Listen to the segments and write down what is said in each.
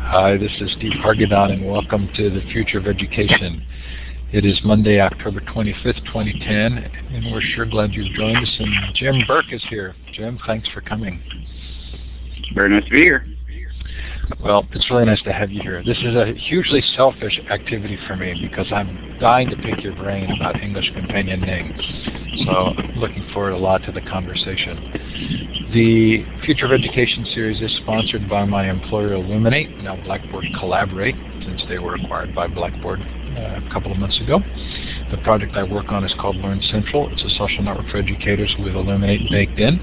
Hi, this is Steve Hargadon, and welcome to the Future of Education. It is Monday, October 25th, 2010, and we're sure glad you've joined us. And Jim Burke is here. Jim, thanks for coming. Very nice to be here. Well, it's really nice to have you here. This is a hugely selfish activity for me because I'm dying to pick your brain about English companion names. So I'm looking forward a lot to the conversation. The Future of Education series is sponsored by my employer Elluminate, now Blackboard Collaborate, since they were acquired by Blackboard uh, a couple of months ago. The project I work on is called Learn Central. It's a social network for educators with Elluminate baked in.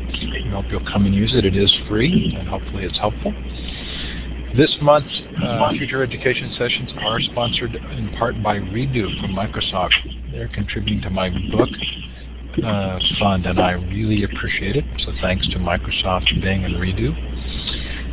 We hope you'll come and use it. It is free, and hopefully it's helpful. This month's uh, Future Education sessions are sponsored in part by Redo from Microsoft. They're contributing to my book uh, fund, and I really appreciate it. So thanks to Microsoft, Bing, and Redo.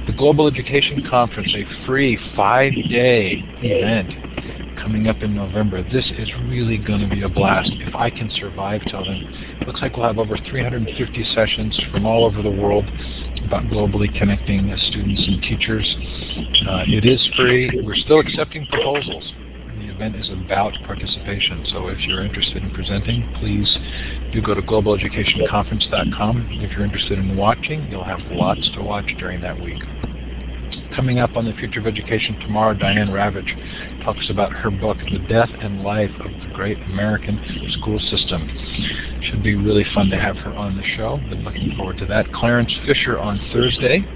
The Global Education Conference, a free five-day event coming up in November. This is really going to be a blast if I can survive till then. Looks like we'll have over 350 sessions from all over the world about globally connecting students and teachers. Uh, it is free. We're still accepting proposals. The event is about participation, so if you're interested in presenting, please do go to globaleducationconference.com. If you're interested in watching, you'll have lots to watch during that week. Coming up on the Future of Education tomorrow, Diane Ravitch talks about her book, The Death and Life of the Great American School System. Should be really fun to have her on the show. Been looking forward to that. Clarence Fisher on Thursday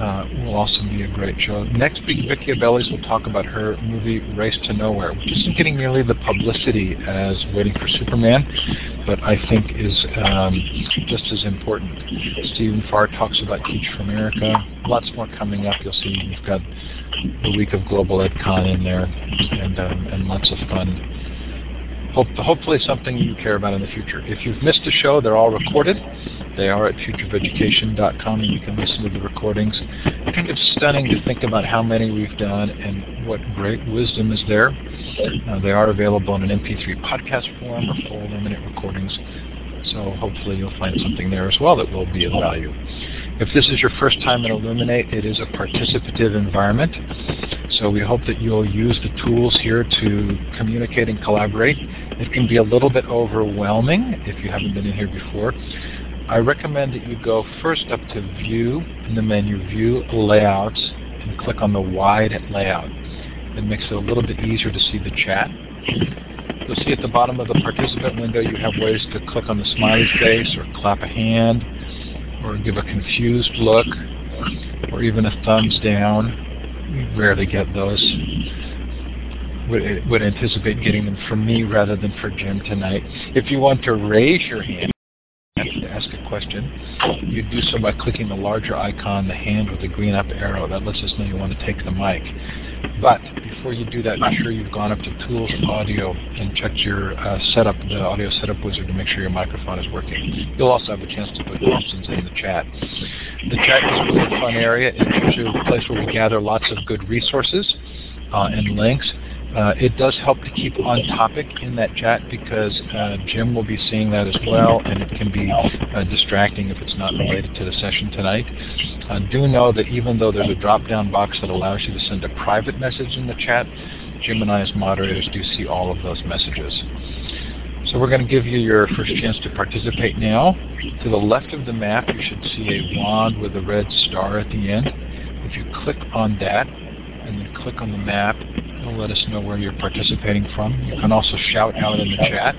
uh, will also be a great show. Next week, Vicki Abeles will talk about her movie Race to Nowhere, which isn't getting nearly the publicity as Waiting for Superman, but I think is um, just as important. Stephen Farr talks about Teach for America. Lots more coming up. You'll see we've got the week of Global EdCon in there, and um, and lots of fun. Hope, hopefully something you care about in the future. If you've missed a show, they're all recorded. They are at futureofeducation.com, and you can listen to the recordings. I think it's stunning to think about how many we've done and what great wisdom is there. Uh, they are available in an MP3 podcast form or full limited recordings. So hopefully you'll find something there as well that will be of value. If this is your first time at Elluminate, it is a participative environment. So we hope that you'll use the tools here to communicate and collaborate. It can be a little bit overwhelming if you haven't been in here before. I recommend that you go first up to View in the menu, View Layouts, and click on the Wide Layout. It makes it a little bit easier to see the chat. You'll see at the bottom of the participant window you have ways to click on the smiley face or clap a hand or give a confused look or even a thumbs down. We rarely get those. Would, would anticipate getting them from me rather than for Jim tonight. If you want to raise your hand to ask a question, you do so by clicking the larger icon, the hand with the green up arrow. That lets us know you want to take the mic. But before you do that, make sure you've gone up to Tools Audio and checked your uh, setup, the audio setup wizard, to make sure your microphone is working. You'll also have a chance to put questions in the chat. The chat is really a fun area. It's usually a place where we gather lots of good resources uh, and links. Uh, it does help to keep on topic in that chat because uh, Jim will be seeing that as well, and it can be uh, distracting if it's not related to the session tonight. Uh, do know that even though there's a drop-down box that allows you to send a private message in the chat, Jim and I as moderators do see all of those messages. So we're going to give you your first chance to participate now. To the left of the map, you should see a wand with a red star at the end. If you click on that and then click on the map, it'll let us know where you're participating from. You can also shout out in the chat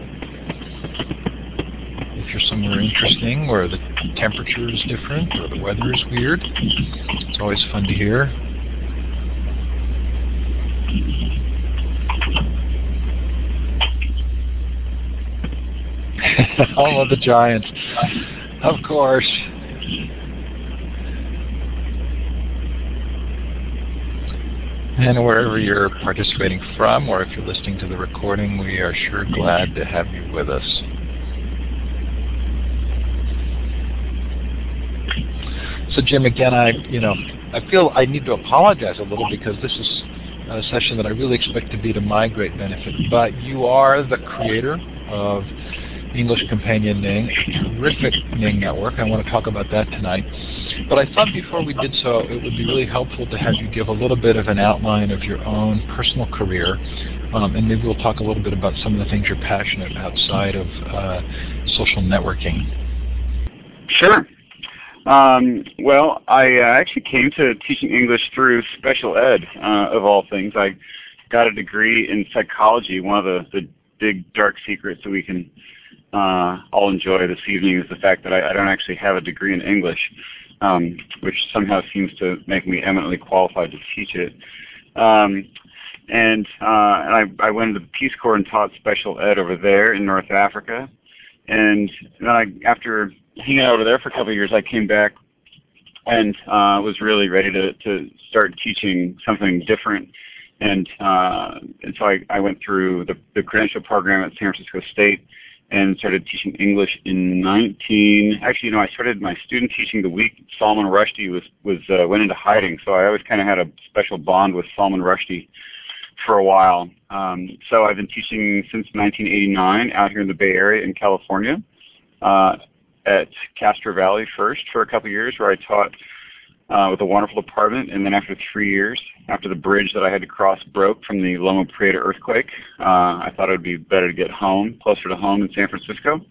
if you're somewhere interesting or the temperature is different or the weather is weird. It's always fun to hear. All of the giants. Of course. And wherever you're participating from, or if you're listening to the recording, we are sure glad to have you with us. So Jim, again, I, you know, I feel I need to apologize a little because this is a session that I really expect to be to my great benefit. But you are the creator of English Companion Ning, terrific Ning network. I want to talk about that tonight. But I thought before we did so, it would be really helpful to have you give a little bit of an outline of your own personal career, um, and maybe we'll talk a little bit about some of the things you're passionate outside of uh, social networking. Sure. Um, well, I uh, actually came to teaching English through special ed, uh, of all things. I got a degree in psychology. One of the, the big dark secrets that we can uh, all enjoy this evening is the fact that I, I don't actually have a degree in English, um, which somehow seems to make me eminently qualified to teach it. Um, and uh, and I, I went into the Peace Corps and taught special ed over there in North Africa. And then I, after hanging out over there for a couple of years, I came back and uh, was really ready to, to start teaching something different. And, uh, and so I, I went through the, the credential program at San Francisco State and started teaching English in 19. Actually, you know, I started my student teaching the week Salman Rushdie was was uh, went into hiding. So I always kind of had a special bond with Salman Rushdie for a while. Um, so I've been teaching since 1989 out here in the Bay Area in California. Uh, at Castro Valley first for a couple years, where I taught with a wonderful department, and then after three years, after the bridge that I had to cross broke from the Loma Prieta earthquake, uh, I thought it would be better to get home, closer to home in San Francisco.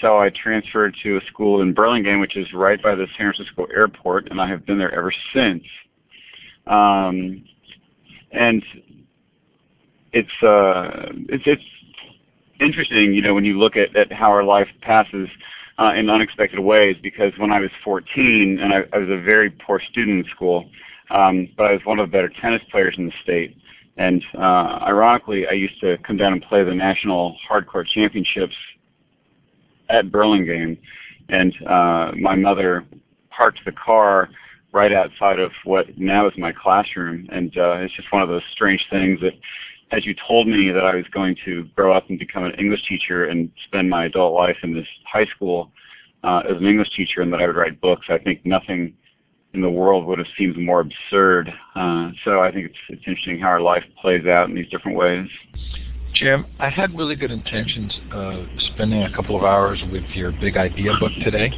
So I transferred to a school in Burlingame, which is right by the San Francisco airport, and I have been there ever since. Um, and it's uh, it's it's interesting, you know, when you look at, at how our life passes uh, in unexpected ways because when I was 14, and I, I was a very poor student in school, um, but I was one of the better tennis players in the state. And uh, ironically, I used to come down and play the national hardcourt championships at Burlingame. And uh, my mother parked the car right outside of what now is my classroom. And uh, it's just one of those strange things that as you told me that I was going to grow up and become an English teacher and spend my adult life in this high school uh, as an English teacher and that I would write books, I think nothing in the world would have seemed more absurd. Uh, so I think it's, it's interesting how our life plays out in these different ways. Jim, I had really good intentions of spending a couple of hours with your big idea book today.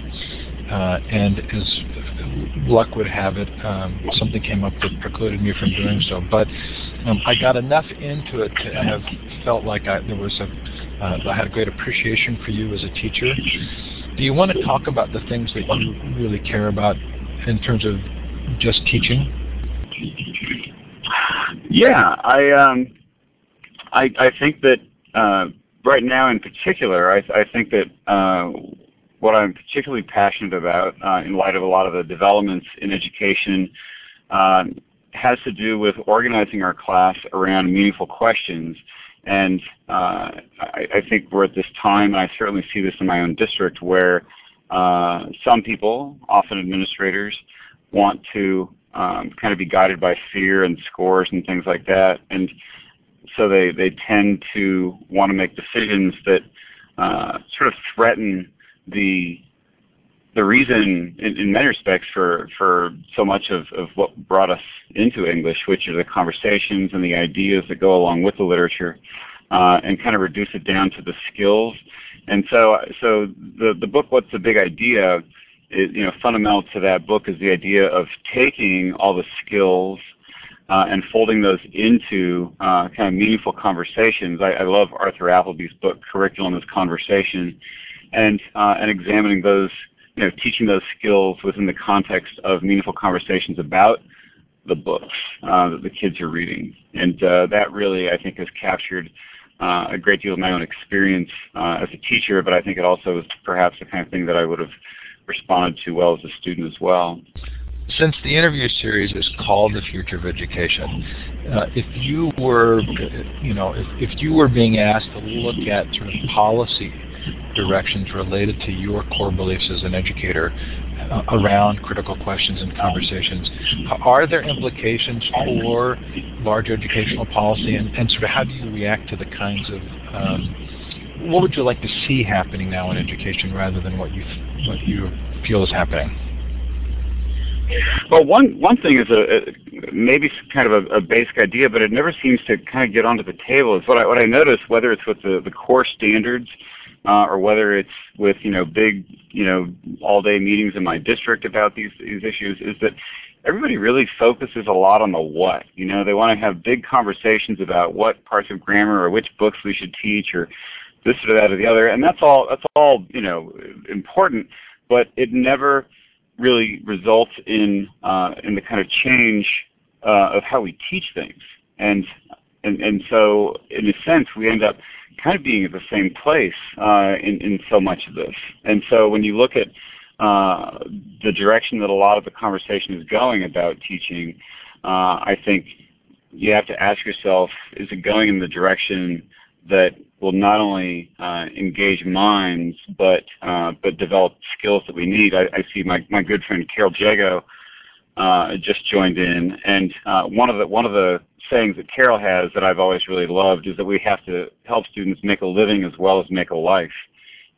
Uh, and as luck would have it, um, something came up that precluded me from doing so. But um, I got enough into it to have felt like I, there was a, uh, I had a great appreciation for you as a teacher. Do you want to talk about the things that you really care about in terms of just teaching? Yeah, I um, I, I think that uh, right now in particular, I, I think that uh, what I'm particularly passionate about uh, in light of a lot of the developments in education uh, has to do with organizing our class around meaningful questions. And uh, I, I, think we're at this time, and I certainly see this in my own district, where uh, some people, often administrators, want to um, kind of be guided by fear and scores and things like that. And so they, they tend to want to make decisions that uh, sort of threaten the the reason in, in, many respects for, for so much of, of what brought us into English, which are the conversations and the ideas that go along with the literature, uh, and kind of reduce it down to the skills. And so, so the, the book, What's the Big Idea, is, you know, fundamental to that book is the idea of taking all the skills uh, and folding those into uh, kind of meaningful conversations. I, I love Arthur Applebee's book, Curriculum as Conversation, and uh, and examining those, you know, teaching those skills within the context of meaningful conversations about the books uh, that the kids are reading, and uh, that really I think has captured uh, a great deal of my own experience uh, as a teacher, but I think it also is perhaps the kind of thing that I would have responded to well as a student as well. Since the interview series is called "The Future of Education," uh, if you were, you know, if, if you were being asked to look at sort of policy directions related to your core beliefs as an educator uh, around critical questions and conversations. Are there implications for large educational policy, and, and sort of how do you react to the kinds of um, what would you like to see happening now in education rather than what you what you feel is happening? Well, one one thing is a, a maybe kind of a, a, basic idea, but it never seems to kind of get onto the table. Is what I what I notice, whether it's with the the core standards uh, or whether it's with you know big you know all day meetings in my district about these these issues, is that everybody really focuses a lot on the what. You know, they want to have big conversations about what parts of grammar or which books we should teach or this or that or the other, and that's all that's all you know important, but it never really results in uh, in the kind of change uh, of how we teach things. And and and so in a sense we end up kind of being at the same place uh, in in so much of this. And so when you look at uh, the direction that a lot of the conversation is going about teaching, uh, I think you have to ask yourself: Is it going in the direction that will not only uh, engage minds but uh, but develop skills that we need? I, I see my my good friend Carol Jago just joined in, and uh, one of the one of the sayings that Carol has that I've always really loved is that we have to help students make a living as well as make a life,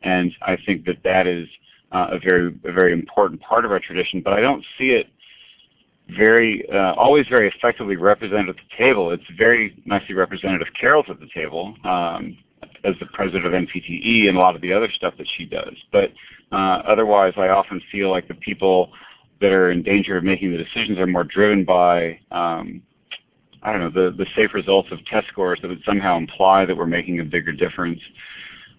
and I think that that is uh, a very a very important part of our tradition. But I don't see it very uh, always very effectively represented at the table. It's very nicely represented if Carol's at the table um, as the president of NCTE and a lot of the other stuff that she does. But uh, otherwise, I often feel like the people that are in danger of making the decisions are more driven by um, I don't know the the safe results of test scores that would somehow imply that we're making a bigger difference.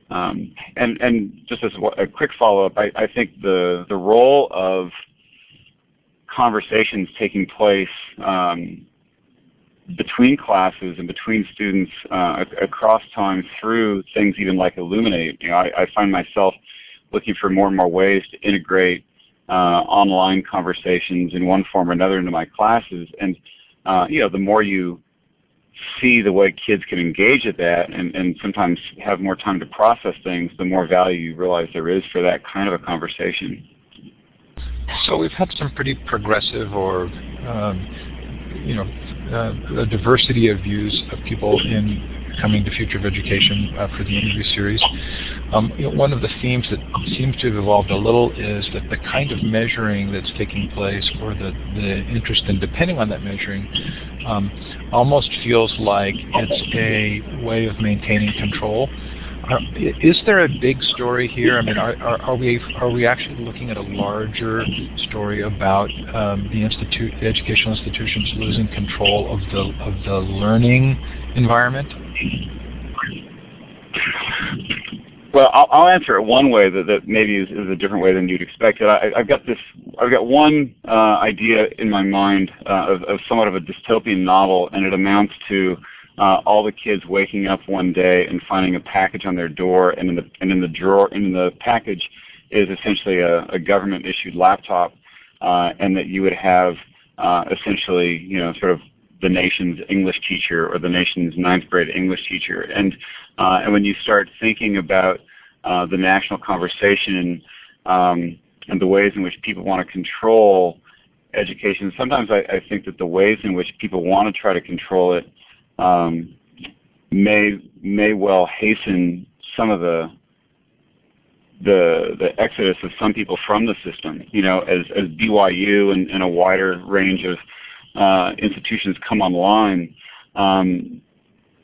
Um, and and just as a quick follow up, I, I think the the role of conversations taking place um, between classes and between students uh, across time through things even like Elluminate. You know, I, I, find myself looking for more and more ways to integrate online conversations in one form or another into my classes. And uh, you know, the more you see the way kids can engage at that and, and sometimes have more time to process things, the more value you realize there is for that kind of a conversation. So we've had some pretty progressive or um, you know uh, a diversity of views of people in coming to Future of Education uh, for the interview series. Um, you know, one of the themes that seems to have evolved a little is that the kind of measuring that's taking place or the, the interest in depending on that measuring um, almost feels like it's a way of maintaining control uh, is there a big story here? I mean, are, are, are, we are we actually looking at a larger story about um, the institute, the educational institutions losing control of the of the learning environment? Well, I'll, I'll answer it one way that, that maybe is, is, a different way than you'd expect. I, have got this. I've got one uh, idea in my mind uh, of, of somewhat of a dystopian novel, and it amounts to uh, all the kids waking up one day and finding a package on their door, and in the and in the drawer in the package is essentially a, a government issued laptop, uh, and that you would have uh, essentially you know sort of the nation's English teacher or the nation's ninth grade English teacher, and uh, and when you start thinking about uh, the national conversation um, and the ways in which people want to control education, sometimes I, I think that the ways in which people want to try to control it um, may may well hasten some of the the the exodus of some people from the system. You know, as as BYU and, and a wider range of uh, institutions come online, um,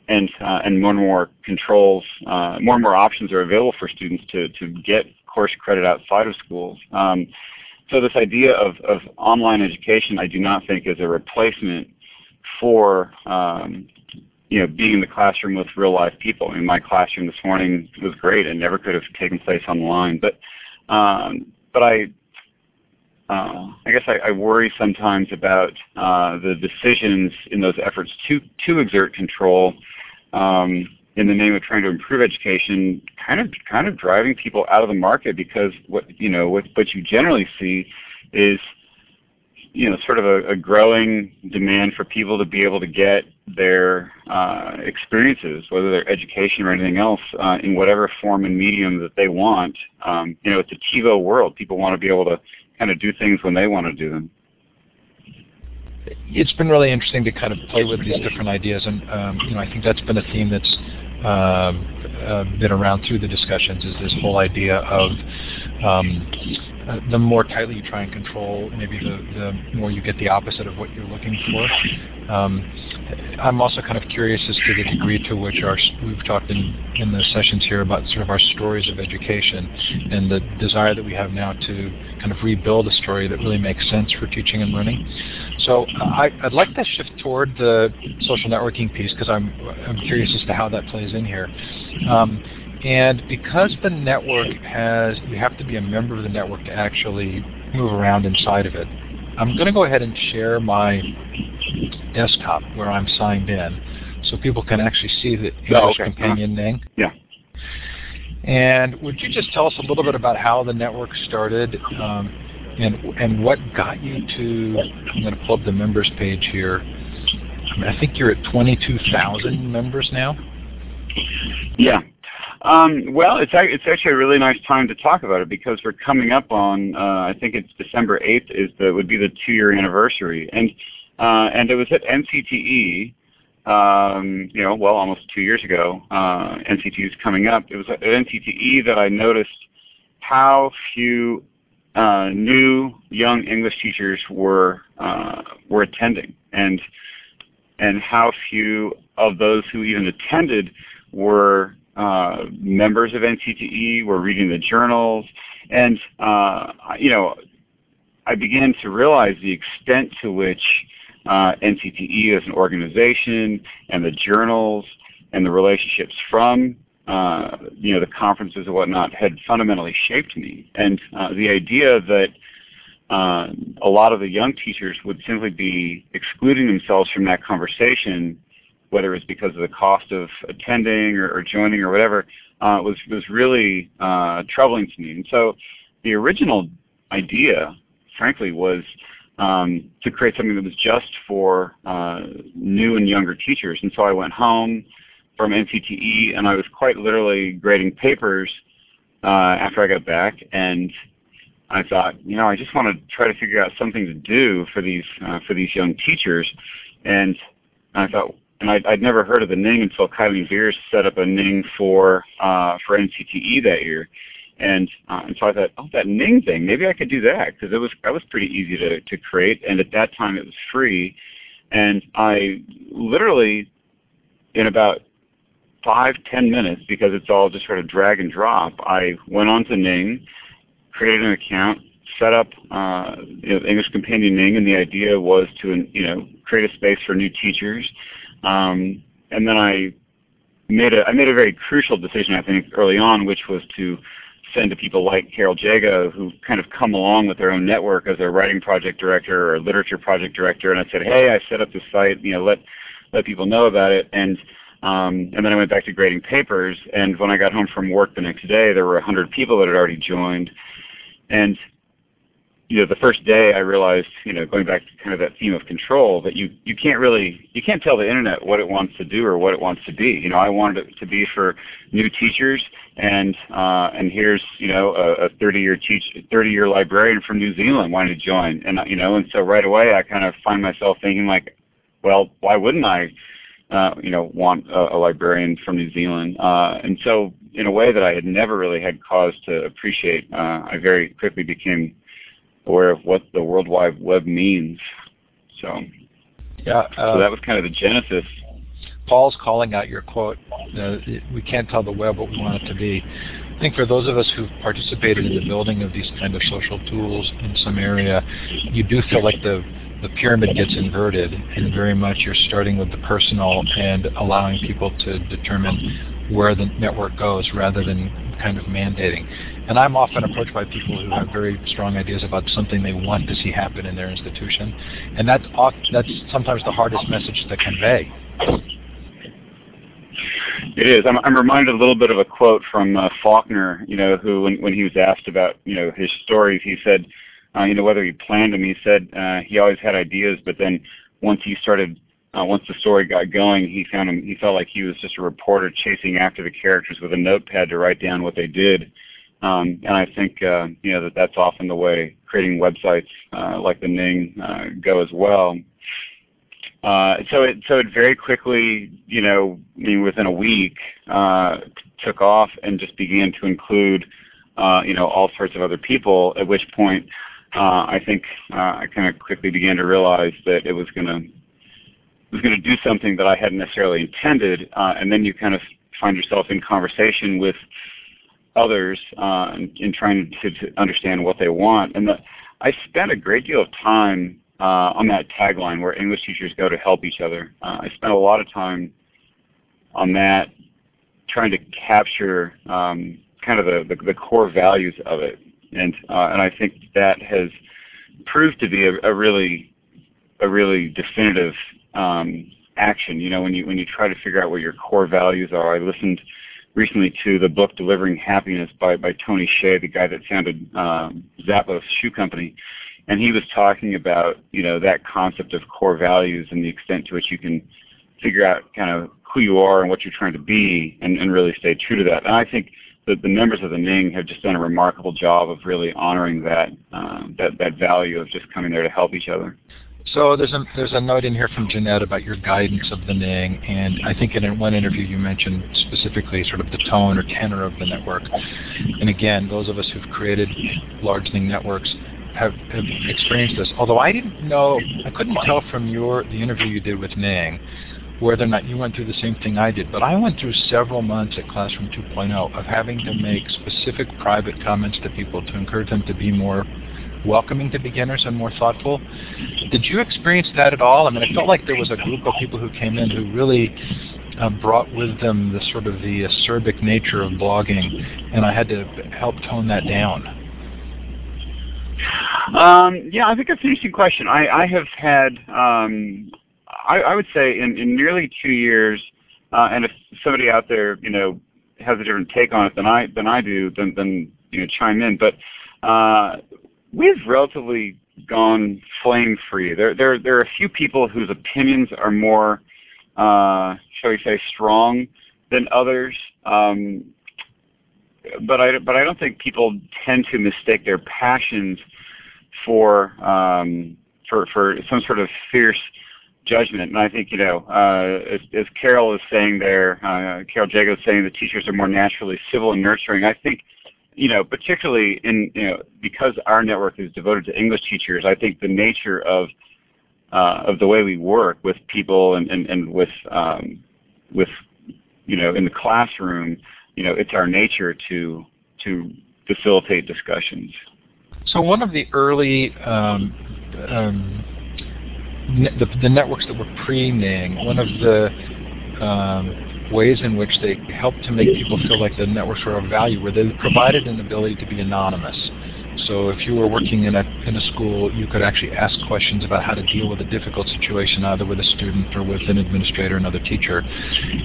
and uh, and more and more controls, uh, more and more options are available for students to to get course credit outside of schools. Um, so this idea of, of online education, I do not think is a replacement for um, you know, being in the classroom with real life people. I mean, my classroom this morning was great. It never could have taken place online. But, um, but I, uh, I guess I, I, worry sometimes about uh, the decisions in those efforts to to exert control um, in the name of trying to improve education, kind of kind of driving people out of the market because what you know what what you generally see is you know, sort of a, a, growing demand for people to be able to get their uh, experiences, whether they're education or anything else, uh, in whatever form and medium that they want. Um, you know, it's a TiVo world. People want to be able to kind of do things when they want to do them. It's been really interesting to kind of play with these different ideas, and um, you know, I think that's been a theme that's um, uh, been around through the discussions. Is this whole idea of um, the more tightly you try and control, maybe the, the more you get the opposite of what you're looking for. Um, I'm also kind of curious as to the degree to which our we've talked in, in the sessions here about sort of our stories of education and the desire that we have now to kind of rebuild a story that really makes sense for teaching and learning. So I, would like to shift toward the social networking piece because I'm I'm curious as to how that plays in here. Um, and because the network has, you have to be a member of the network to actually move around inside of it. I'm going to go ahead and share my desktop where I'm signed in so people can actually see the English oh, okay. companion name. Yeah. And would you just tell us a little bit about how the network started um, and, and what got you to, I'm going to pull up the members page here. I, mean, I think you're at 22,000 members now. Yeah. Um, well, it's it's actually a really nice time to talk about it because we're coming up on uh, I think it's December 8th is the would be the two year anniversary, and uh, and it was at NCTE, um, you know, well almost two years ago. Uh, NCTE is coming up. It was at NCTE that I noticed how few uh, new young English teachers were uh, were attending, and and how few of those who even attended were uh, members of NCTE were reading the journals, and uh, you know, I began to realize the extent to which uh, NCTE as an organization and the journals and the relationships from uh, you know the conferences and whatnot had fundamentally shaped me, and uh, the idea that uh, a lot of the young teachers would simply be excluding themselves from that conversation whether it's because of the cost of attending or, or joining or whatever, uh, was was really uh, troubling to me. And so, the original idea, frankly, was um, to create something that was just for uh, new and younger teachers. And so I went home from NCTE, and I was quite literally grading papers uh, after I got back, and I thought, you know, I just want to try to figure out something to do for these uh, for these young teachers, and I thought, and I'd, I'd never heard of the Ning until Kylene Beers set up a Ning for uh, for NCTE that year, and uh, and so I thought, oh, that Ning thing, maybe I could do that because it was that was pretty easy to to create, and at that time it was free, and I literally in about five ten minutes because it's all just sort of drag and drop. I went on to Ning, created an account, set up uh, you know, English Companion Ning, and the idea was to you know create a space for new teachers um, and then I made a I made a very crucial decision I think early on, which was to send to people like Carol Jago who kind of come along with their own network as a writing project director or literature project director, and I said, hey, I set up this site, you know, let let people know about it, and um, and then I went back to grading papers, and when I got home from work the next day, there were 100 people that had already joined, and you know, the first day I realized, you know, going back to kind of that theme of control, that you you can't really you can't tell the internet what it wants to do or what it wants to be. You know, I wanted it to be for new teachers, and uh, and here's you know a, 30 year teach 30 year librarian from New Zealand wanting to join, and you know, and so right away I kind of find myself thinking like, well, why wouldn't I? Uh, you know, want a, a librarian from New Zealand, uh, and so in a way that I had never really had cause to appreciate, uh, I very quickly became aware of what the World Wide Web means. So, yeah, uh, so that was kind of the genesis. Paul's calling out your quote. Uh, we can't tell the web what we want it to be. I think for those of us who've participated in the building of these kind of social tools in some area, you do feel like the the pyramid gets inverted, and very much you're starting with the personal and allowing people to determine where the network goes rather than kind of mandating. And I'm often approached by people who have very strong ideas about something they want to see happen in their institution, and that's that's sometimes the hardest message to convey. It is. I'm, I'm reminded a little bit of a quote from uh, Faulkner, you know, who when, when he was asked about, you know, his stories, he said, uh, you know, whether he planned them, he said uh, he always had ideas, but then once he started, uh, once the story got going, he found him, he felt like he was just a reporter chasing after the characters with a notepad to write down what they did. Um, and I think uh, you know that that's often the way creating websites uh, like the Ning uh, go as well. Uh, so it so it very quickly, you know, I mean, within a week, uh, took off and just began to include uh, you know, all sorts of other people. At which point, I think I kind of quickly began to realize that it was going to was going to do something that I hadn't necessarily intended, and then you kind of find yourself in conversation with others uh, in, in trying to, to, understand what they want. And the, I spent a great deal of time uh, on that tagline where English teachers go to help each other. Uh, I spent a lot of time on that, trying to capture um, kind of the, the, the, core values of it, and uh, and I think that has proved to be a, a really a really definitive um, action. You know, when you when you try to figure out what your core values are. I listened recently to the book Delivering Happiness by by Tony Hsieh, the guy that founded um, Zappos Shoe Company, and he was talking about you know that concept of core values and the extent to which you can figure out kind of who you are and what you're trying to be, and, and really stay true to that. And I think that the members of the Ning have just done a remarkable job of really honoring that uh, that that value of just coming there to help each other. So there's a there's a note in here from Jeanette about your guidance of the Ning, and I think in one interview you mentioned specifically sort of the tone or tenor of the network. And again, those of us who've created large Ning networks have, have experienced this. Although I didn't know, I couldn't tell from your the interview you did with Ning whether or not you went through the same thing I did. But I went through several months at Classroom 2.0 of having to make specific private comments to people to encourage them to be more welcoming to beginners and more thoughtful. Did you experience that at all? I mean, it felt like there was a group of people who came in who really uh, brought with them the sort of the acerbic nature of blogging, and I had to help tone that down. Um, yeah, I think that's an interesting question. I, I have had, um, I, I, would say, in, in, nearly two years, uh, and if somebody out there, you know, has a different take on it than I than I do, then then you know, chime in. But uh, we've relatively gone flame free. There, there, there are a few people whose opinions are more, uh, shall we say, strong than others. Um, but I, but I don't think people tend to mistake their passions for, um, for, for some sort of fierce judgment. And I think, you know, uh, as, as Carol is saying there, uh, Carol Jago is saying the teachers are more naturally civil and nurturing. I think you know, particularly in you know because our network is devoted to English teachers, I think the nature of uh, of the way we work with people and and, and with um, with you know in the classroom, you know, it's our nature to to facilitate discussions. So one of the early um, um, ne the, the, networks that were pre-Ning, one of the um, ways in which they help to make people feel like the networks are of value, where they provided an ability to be anonymous. So if you were working in a, in a school, you could actually ask questions about how to deal with a difficult situation, either with a student or with an administrator, another teacher,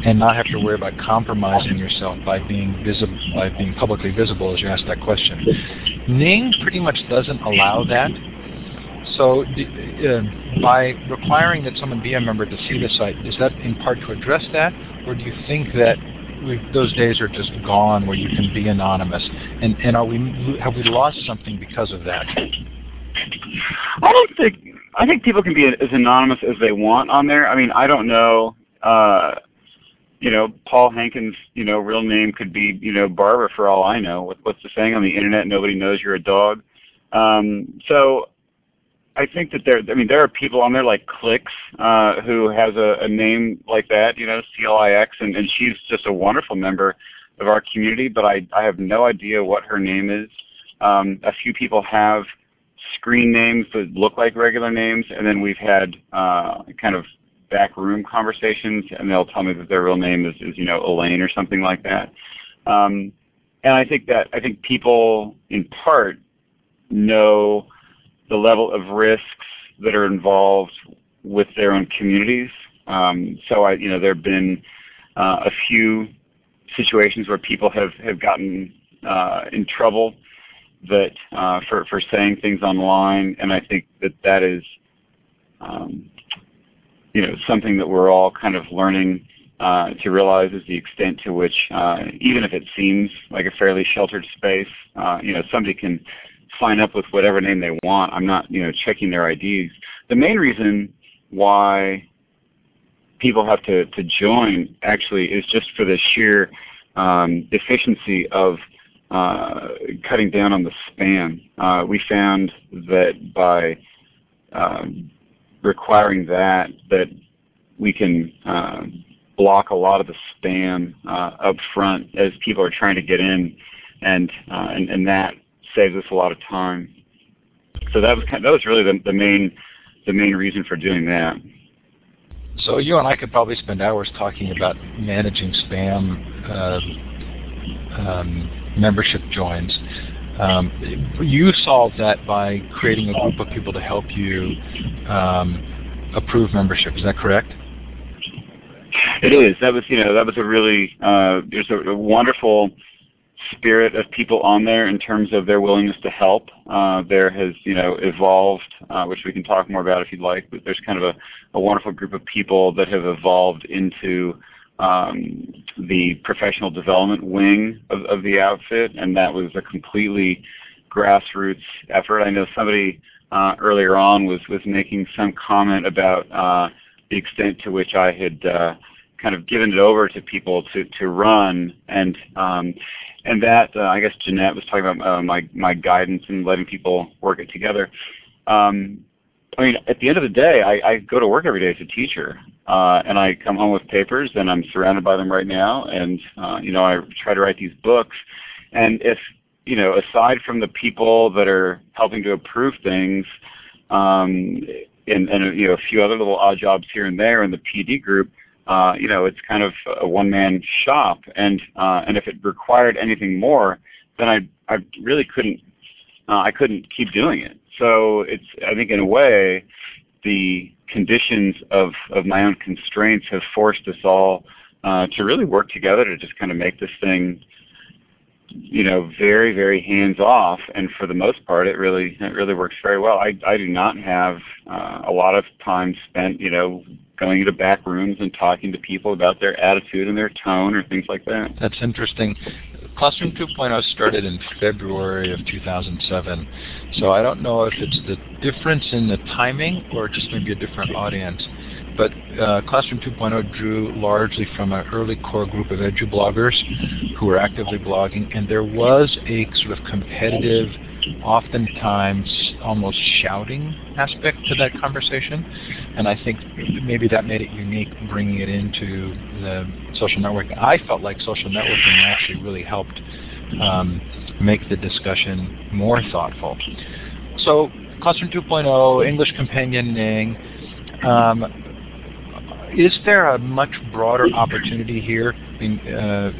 and not have to worry about compromising yourself by being visible, by being publicly visible as you ask that question. Ning pretty much doesn't allow that. So uh, by requiring that someone be a member to see the site, is that in part to address that, or do you think that those days are just gone where you can be anonymous? And, and are we have we lost something because of that? I don't think I think people can be as anonymous as they want on there. I mean, I don't know. Uh, you know, Paul Hankins, you know, real name could be, you know, Barbara for all I know. What's the saying on the internet? Nobody knows you're a dog. Um, so I think that there, I mean, there are people on there like Clix, uh, who has a, a name like that, you know, C-L-I-X, and, and she's just a wonderful member of our community, but I, I have no idea what her name is. Um, a few people have screen names that look like regular names, and then we've had uh, kind of backroom conversations, and they'll tell me that their real name is, is you know, Elaine or something like that. Um, and I think that I think people, in part, know the level of risks that are involved with their own communities. Um, so I, you know, there have been uh, a few situations where people have have gotten uh, in trouble that uh, for for saying things online, and I think that that is, um, you know, something that we're all kind of learning uh, to realize is the extent to which, uh, even if it seems like a fairly sheltered space, uh, you know, somebody can sign up with whatever name they want. I'm not, you know, checking their IDs. The main reason why people have to, to join actually is just for the sheer um, efficiency of uh, cutting down on the spam. Uh, we found that by um, requiring that, that we can uh, block a lot of the spam uh, up front as people are trying to get in, and uh, and, and that saves us a lot of time. So that was kind of, that was really the, the main the main reason for doing that. So you and I could probably spend hours talking about managing spam uh, um, membership joins. Um, you solved that by creating a group of people to help you um, approve membership. Is that correct? It is. That was, you know, that was a really uh, there's a, a, wonderful spirit of people on there in terms of their willingness to help. Uh, there has, you know, evolved, uh, which we can talk more about if you'd like. But there's kind of a, a wonderful group of people that have evolved into um, the professional development wing of, of the outfit, and that was a completely grassroots effort. I know somebody uh, earlier on was was making some comment about uh, the extent to which I had uh, kind of given it over to people to to run, and um, and that uh, I guess Jeanette was talking about uh, my my guidance and letting people work it together. Um, I mean, at the end of the day, I, I go to work every day as a teacher, uh, and I come home with papers, and I'm surrounded by them right now. And uh, you know, I try to write these books. And if you know, aside from the people that are helping to approve things, um, and, and you know, a few other little odd jobs here and there in the PD group, uh, you know, it's kind of a one-man shop. And uh, and if it required anything more, then I I really couldn't uh, I couldn't keep doing it. So it's I think in a way the conditions of, of my own constraints have forced us all uh, to really work together to just kind of make this thing you know very very hands off and for the most part it really it really works very well. I i do not have uh, a lot of time spent you know going into back rooms and talking to people about their attitude and their tone or things like that. That's interesting. Classroom 2.0 started in February of 2007, so I don't know if it's the difference in the timing or just maybe a different audience. But uh, Classroom 2.0 drew largely from an early core group of edu-bloggers who were actively blogging, and there was a sort of competitive, oftentimes almost shouting aspect to that conversation. And I think maybe that made it unique bringing it into the social networking. I felt like social networking actually really helped um, make the discussion more thoughtful. So Classroom 2.0, English Companion Ning, um, is there a much broader opportunity here? I mean, uh,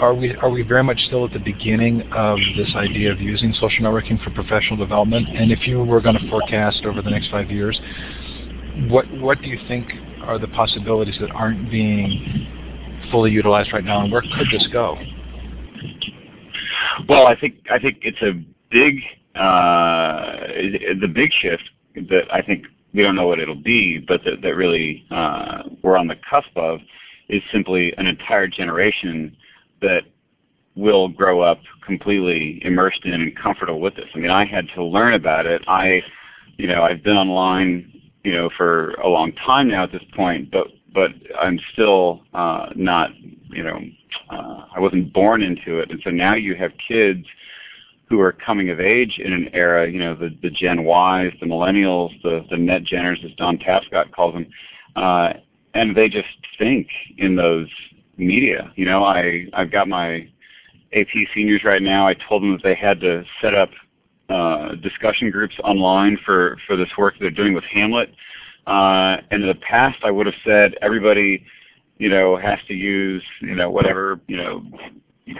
are we are we very much still at the beginning of this idea of using social networking for professional development? And if you were going to forecast over the next five years, what what do you think are the possibilities that aren't being fully utilized right now, and where could this go? Well, I think I think it's a big uh, the big shift that I think we don't know what it'll be, but that, that really uh, we're on the cusp of is simply an entire generation that will grow up completely immersed in and comfortable with this. I mean, I had to learn about it. I, you know, I've been online, you know, for a long time now at this point, but but I'm still uh, not, you know, uh, I wasn't born into it, and so now you have kids who are coming of age in an era, you know, the, the Gen Ys, the millennials, the, the net Genners, as Don Tapscott calls them, uh, and they just think in those media. You know, I, I've got my AP seniors right now. I told them that they had to set up uh, discussion groups online for, for this work they're doing with Hamlet. Uh, and in the past, I would have said everybody, you know, has to use, you know, whatever, you know,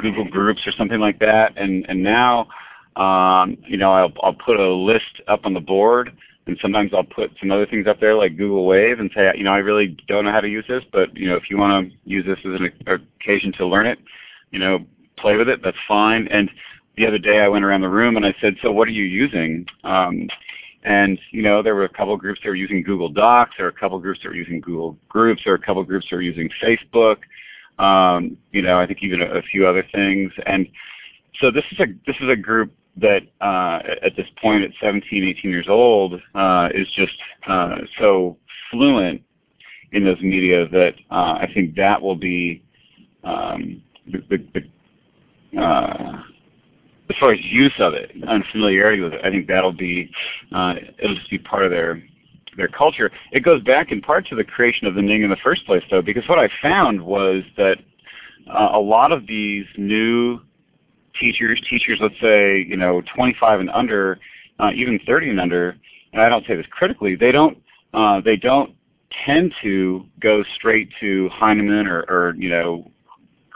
Google Groups or something like that. And and now, um, you know, I'll I'll put a list up on the board, and sometimes I'll put some other things up there like Google Wave and say, you know, I really don't know how to use this, but you know, if you want to use this as an occasion to learn it, you know, play with it. That's fine. And the other day I went around the room and I said, so what are you using? Um, and you know, there were a couple groups that were using Google Docs. There were a couple groups that were using Google Groups. There were a couple groups that were using Facebook um, you know, I think even a, a, few other things. And so this is a this is a group that uh, at this point, at 17, 18 years old, uh, is just uh, so fluent in those media that uh, I think that will be um, the, the, the uh, as far as use of it and familiarity with it, I think that'll be uh, it'll just be part of their their culture. It goes back in part to the creation of the Ning in the first place, though, because what I found was that uh, a lot of these new teachers, teachers, let's say, you know, 25 and under, uh, even 30 and under, and I don't say this critically, they don't, uh, they don't tend to go straight to Heinemann or, or you know,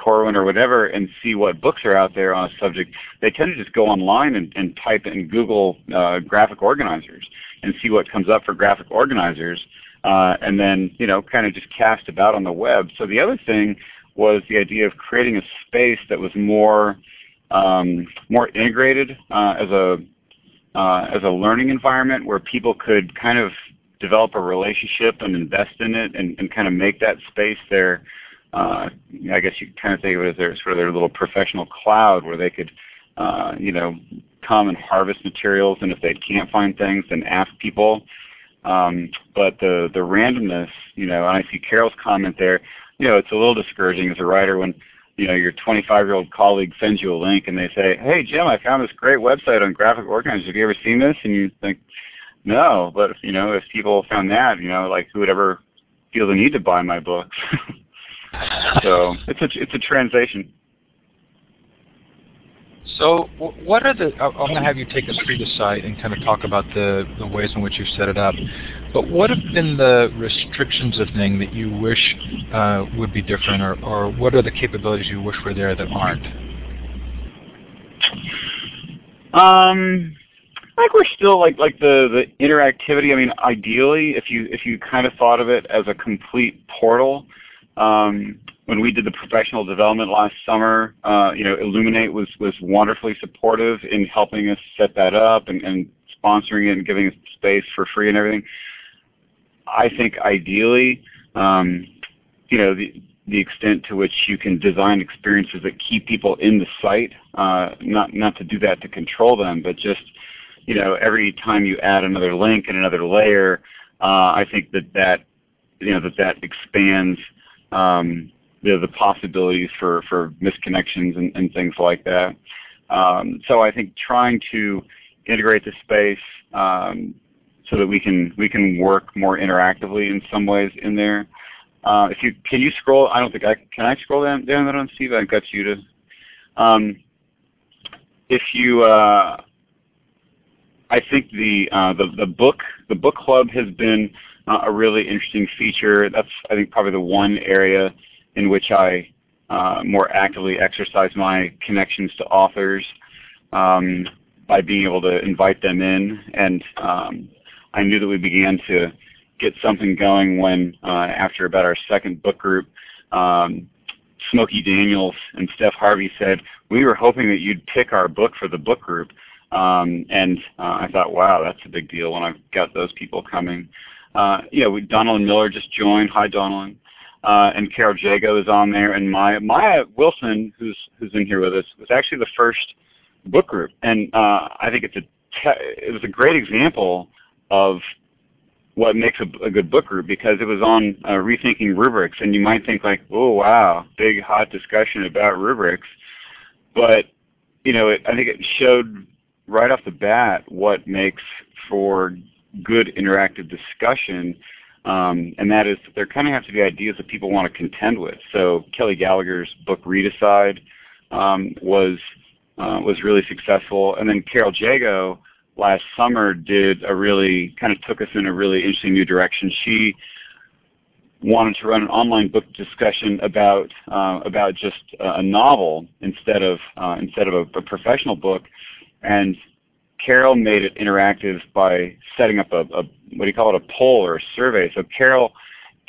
Corwin or whatever and see what books are out there on a subject. They tend to just go online and, and type in Google uh, graphic organizers and see what comes up for graphic organizers, uh, and then you know, kind of just cast about on the web. So the other thing was the idea of creating a space that was more um, more integrated uh, as a uh, as a learning environment where people could kind of develop a relationship and invest in it and, and kind of make that space their uh, I guess you kind of think of it as their sort of their little professional cloud where they could uh, you know come and harvest materials and if they can't find things then ask people um, but the the randomness you know and I see Carol's comment there you know, it's a little discouraging as a writer when, you know, your 25-year-old colleague sends you a link and they say, hey, Jim, I found this great website on graphic organizers. Have you ever seen this? And you think, no, but, you know, if people found that, you know, like who would ever feel the need to buy my books? so it's a, it's a translation. So what are the, I'm going to have you take us through the site and kind of talk about the, the ways in which you've set it up. But what have been the restrictions of Ning that you wish uh, would be different or, or what are the capabilities you wish were there that aren't? Um, I think we're still like like the the interactivity. I mean, ideally, if you if you kind of thought of it as a complete portal, um, when we did the professional development last summer, uh, you know, Elluminate was was wonderfully supportive in helping us set that up and, and sponsoring it and giving us space for free and everything. I think ideally, um, you know, the the extent to which you can design experiences that keep people in the site, uh, not not to do that to control them, but just you know, every time you add another link and another layer, uh, I think that that you know that that expands um, the, possibilities for, for misconnections and, and things like that. Um, so I think trying to integrate the space um, so that we can we can work more interactively in some ways in there. Uh, if you can you scroll? I don't think I can. I scroll down down that on Steve. I got you to. Um, if you, uh, I think the, uh, the the book the book club has been a really interesting feature. That's I think probably the one area in which I uh, more actively exercise my connections to authors um, by being able to invite them in. And um, I knew that we began to get something going when, uh, after about our second book group, um, Smokey Daniels and Steph Harvey said, we were hoping that you'd pick our book for the book group. Um, and uh, I thought, wow, that's a big deal when I've got those people coming. Uh, we, Donald Miller just joined. Hi, Donald. Uh, and Carol Jago is on there, and Maja Maja Wilson, who's who's in here with us, was actually the first book group, and uh, I think it's a it was a great example of what makes a, a, good book group because it was on uh, rethinking rubrics, and you might think like, oh wow, big hot discussion about rubrics, but you know, it, I think it showed right off the bat what makes for good interactive discussion um, and that is there kind of have to be ideas that people want to contend with. So Kelly Gallagher's book Readicide um, was uh, was really successful, and then Carol Jago last summer did a really kind of took us in a really interesting new direction. She wanted to run an online book discussion about uh, about just a novel instead of uh, instead of a, a professional book, and Carol made it interactive by setting up a, a, what do you call it, a poll or a survey. So Carol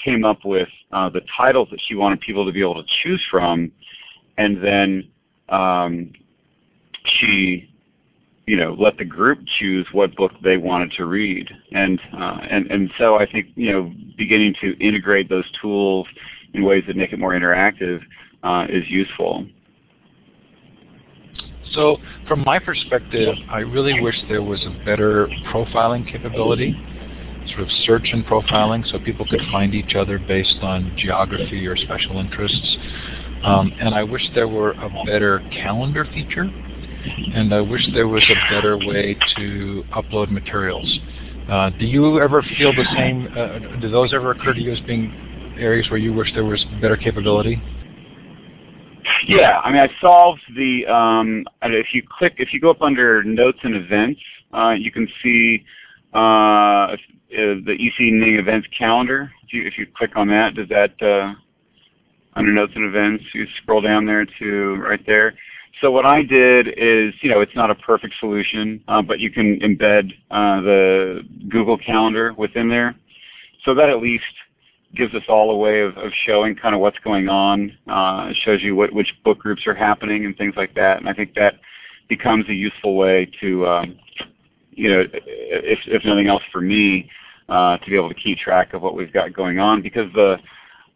came up with uh, the titles that she wanted people to be able to choose from, and then um, she, you know, let the group choose what book they wanted to read. And uh, and and so I think you know, beginning to integrate those tools in ways that make it more interactive uh, is useful. So from my perspective, I really wish there was a better profiling capability, sort of search and profiling so people could find each other based on geography or special interests. Um, and I wish there were a better calendar feature and I wish there was a better way to upload materials. Uh, do you ever feel the same? Uh, do those ever occur to you as being areas where you wish there was better capability? Yeah, I mean, I solved the. Um, if you click, if you go up under Notes and Events, uh, you can see uh, the EC Ning events calendar. If you if you click on that, does that uh, under Notes and Events, you scroll down there to right there. So what I did is, you know, it's not a perfect solution, uh, but you can embed uh, the Google Calendar within there. So that at least gives us all a way of, of showing kind of what's going on. Uh, shows you what, which book groups are happening and things like that. And I think that becomes a useful way to, um, you know, if, if nothing else for me, uh, to be able to keep track of what we've got going on because the,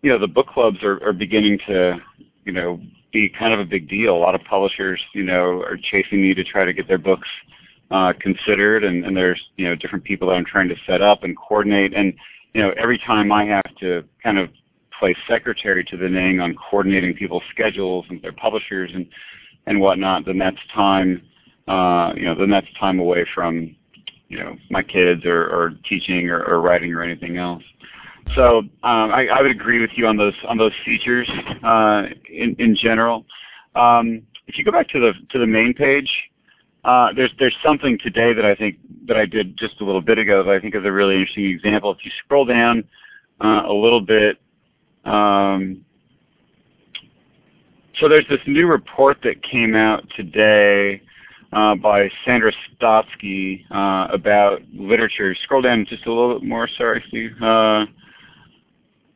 you know, the book clubs are, are beginning to, you know, be kind of a big deal. A lot of publishers, you know, are chasing me to try to get their books uh, considered, and, and there's, you know, different people that I'm trying to set up and coordinate. And you know, every time I have to kind of play secretary to the Ning on coordinating people's schedules and their publishers and and whatnot, then that's time, uh, you know, then that's time away from, you know, my kids or, or teaching or, or writing or anything else. So um, I, I, would agree with you on those on those features uh, in in general. Um, if you go back to the to the main page, uh, there's there's something today that I think that I did just a little bit ago that I think is a really interesting example. If you scroll down uh, a little bit, um, so there's this new report that came out today uh, by Sandra Stotsky uh, about literature. Scroll down just a little bit more, sorry, Steve. Uh,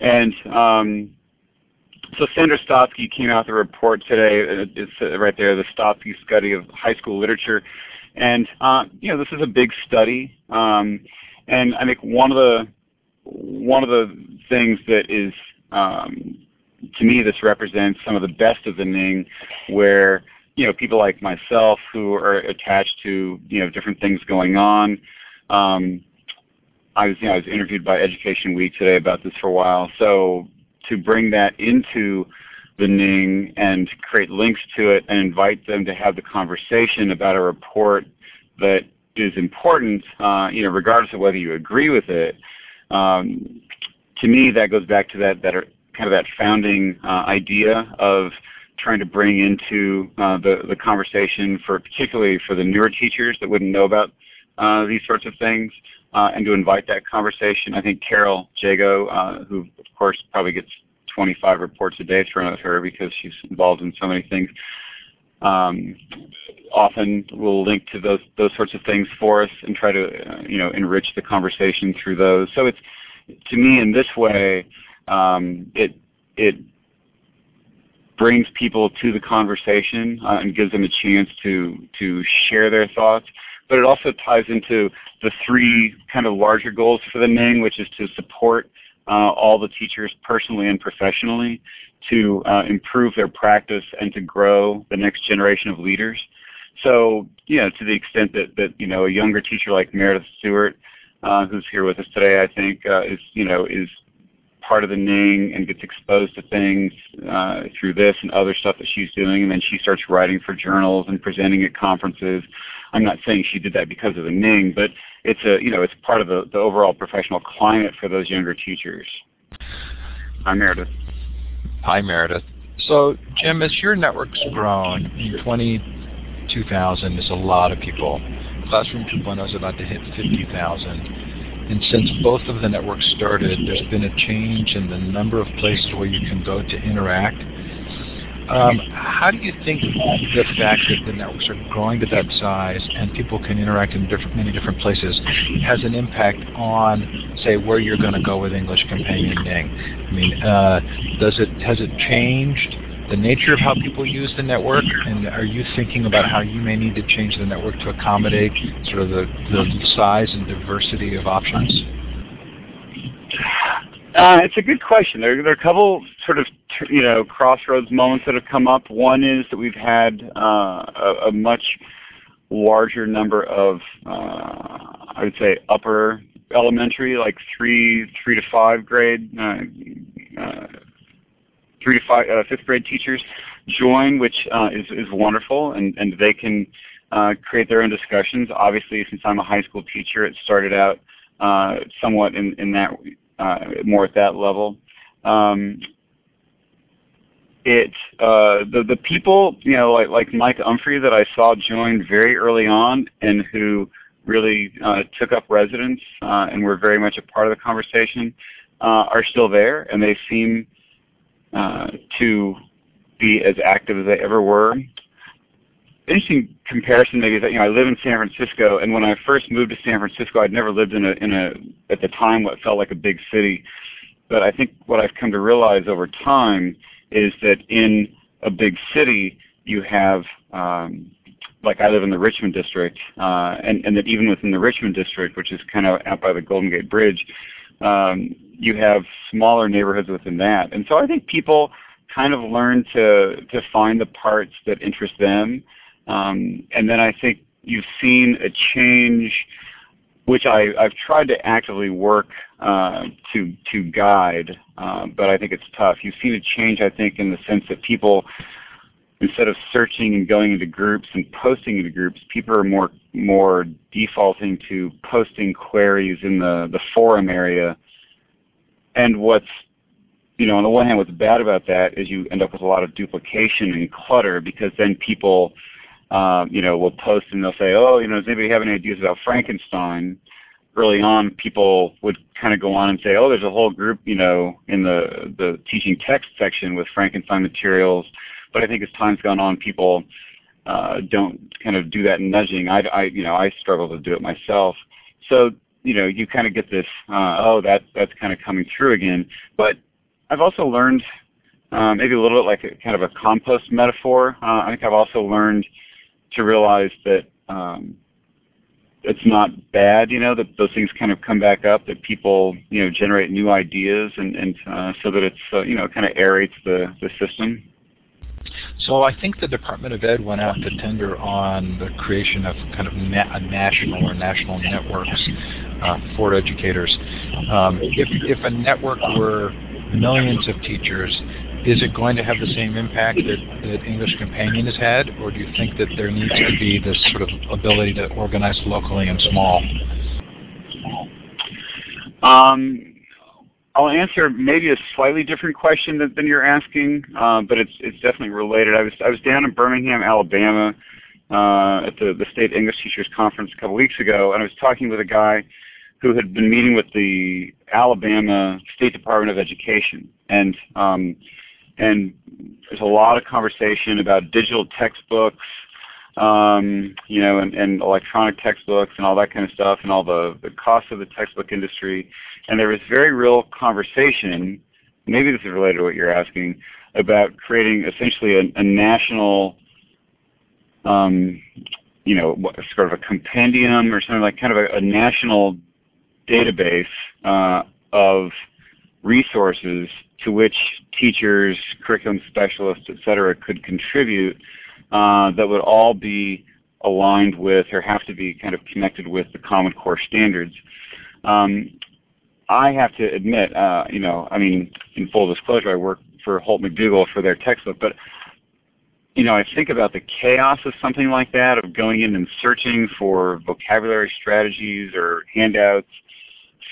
and um, so Sandra Stotsky came out with a report today. It's right there, the Stotsky study of high school literature. And uh, you know, this is a big study, um, and I think one of the one of the things that is um, to me this represents some of the best of the Ning, where you know people like myself who are attached to you know different things going on. Um, I was you know I was interviewed by Education Week today about this for a while, so to bring that into the Ning and create links to it and invite them to have the conversation about a report that is important, uh, you know, regardless of whether you agree with it. Um, to me, that goes back to that, that kind of that founding uh, idea of trying to bring into uh, the, the conversation for particularly for the newer teachers that wouldn't know about uh, these sorts of things and to invite that conversation. I think Carol Jago, uh, who of course probably gets 25 reports a day thrown at her because she's involved in so many things, um, often will link to those those sorts of things for us and try to uh, you know enrich the conversation through those. So it's to me in this way, um, it it brings people to the conversation uh, and gives them a chance to to share their thoughts. But it also ties into the three kind of larger goals for the Ning, which is to support uh, all the teachers personally and professionally to uh, improve their practice and to grow the next generation of leaders. So, you know, to the extent that, that you know, a younger teacher like Meredith Stewart, uh, who's here with us today, I think, uh, is, you know, is part of the Ning and gets exposed to things uh, through this and other stuff that she's doing, and then she starts writing for journals and presenting at conferences. I'm not saying she did that because of the Ning, but it's a you know it's part of the, the overall professional climate for those younger teachers. Hi Meredith. Hi Meredith. So Jim, as your network's grown in 22,000 is a lot of people. Classroom 2.0 is about to hit 50,000. And since both of the networks started, there's been a change in the number of places where you can go to interact um, how do you think the fact that the networks are growing to that size and people can interact in different, many different places has an impact on, say, where you're going to go with English Companion Ning? I mean, uh, does it has it changed the nature of how people use the network, and are you thinking about how you may need to change the network to accommodate sort of the, the size and diversity of options? Uh, it's a good question. There, there are a couple sort of you know crossroads moments that have come up. One is that we've had uh, a, a, much larger number of uh, I would say upper elementary, like three three to five grade, uh, uh, three to five uh, fifth grade teachers join, which uh, is, is wonderful, and, and they can uh, create their own discussions. Obviously, since I'm a high school teacher, it started out uh, somewhat in, in that uh, more at that level. Um, it uh, the the people you know like like Mike Umphrey that I saw join very early on and who really uh, took up residence uh, and were very much a part of the conversation uh, are still there and they seem uh, to be as active as they ever were. Interesting comparison maybe is that you know I live in San Francisco and when I first moved to San Francisco I'd never lived in a in a at the time what felt like a big city but I think what I've come to realize over time is that in a big city you have, um, like I live in the Richmond district, uh, and, and that even within the Richmond district, which is kind of out by the Golden Gate Bridge, um, you have smaller neighborhoods within that. And so I think people kind of learn to, to find the parts that interest them. Um, and then I think you've seen a change which I, have tried to actively work uh, to to guide, uh, but I think it's tough. You've seen a change, I think, in the sense that people, instead of searching and going into groups and posting into groups, people are more more defaulting to posting queries in the the forum area. And what's you know, on the one hand, what's bad about that is you end up with a lot of duplication and clutter because then people um, you know, will post and they'll say, oh, you know, does anybody have any ideas about Frankenstein? Early on, people would kind of go on and say, oh, there's a whole group, you know, in the, the teaching text section with Frankenstein materials. But I think as time's gone on, people uh, don't kind of do that nudging. I, I, you know, I struggle to do it myself. So, you know, you kind of get this, uh, oh, that, that's kind of coming through again. But I've also learned uh, maybe a little bit like a, kind of a compost metaphor. Uh, I think I've also learned to realize that um, it's not bad, you know, that those things kind of come back up, that people, you know, generate new ideas, and, and uh, so that it's, uh, you know, kind of aerates the, the system. So I think the Department of Ed went out to tender on the creation of kind of na national or national networks uh, for educators. Um, if, if a network were millions of teachers is it going to have the same impact that, that English Companion has had, or do you think that there needs to be this sort of ability to organize locally and small? Um, I'll answer maybe a slightly different question than, than you're asking, uh, but it's it's definitely related. I was I was down in Birmingham, Alabama, uh, at the the State English Teachers Conference a couple weeks ago, and I was talking with a guy who had been meeting with the Alabama State Department of Education, and um, and there's a lot of conversation about digital textbooks, um, you know, and, and, electronic textbooks and all that kind of stuff, and all the, the costs of the textbook industry. And there was very real conversation, maybe this is related to what you're asking, about creating essentially a, a national, um, you know, sort of a compendium or something like kind of a, a national database uh, of resources to which teachers, curriculum specialists, et cetera, could contribute uh, that would all be aligned with or have to be kind of connected with the Common Core standards. Um, I have to admit, uh, you know, I mean, in full disclosure, I work for Holt McDougal for their textbook, but you know, I think about the chaos of something like that, of going in and searching for vocabulary strategies or handouts,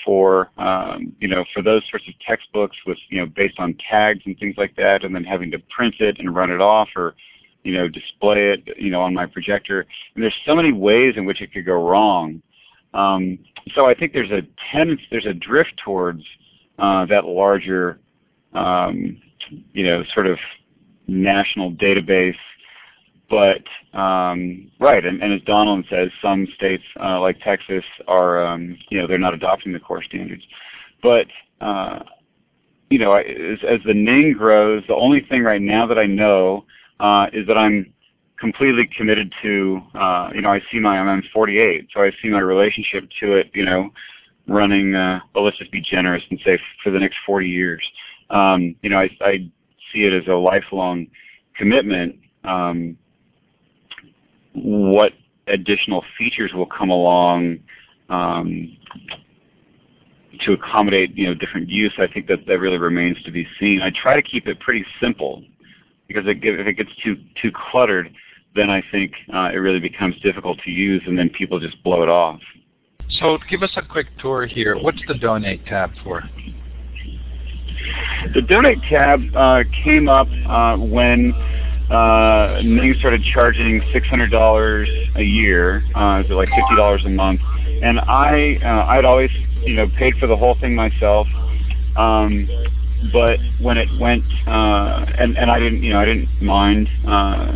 for um, you know for those sorts of textbooks with you know based on tags and things like that, and then having to print it and run it off or you know display it you know on my projector. And there's so many ways in which it could go wrong. Um, so I think there's a tendency, there's a drift towards uh, that larger um, you know sort of national database but um, right, and, and, as Donald says, some states uh, like Texas are, um, you know, they're not adopting the core standards. But uh, you know, as, as, the Ning grows, the only thing right now that I know uh, is that I'm completely committed to, uh, you know, I see my, I'm 48, so I see my relationship to it, you know, running, well, let's just be generous and say for the next 40 years. Um, you know, I, I see it as a lifelong commitment. Um, what additional features will come along um, to accommodate you know different use. I think that that really remains to be seen. I try to keep it pretty simple. because it, if it gets too too cluttered, then I think uh, it really becomes difficult to use, and then people just blow it off. So give us a quick tour here. What's the donate tab for? The donate tab uh, came up uh, when uh, Ning started charging $600 a year, uh, so like $50 a month, and I uh, I'd always you know paid for the whole thing myself. Um, but when it went uh, and and I didn't you know I didn't mind uh,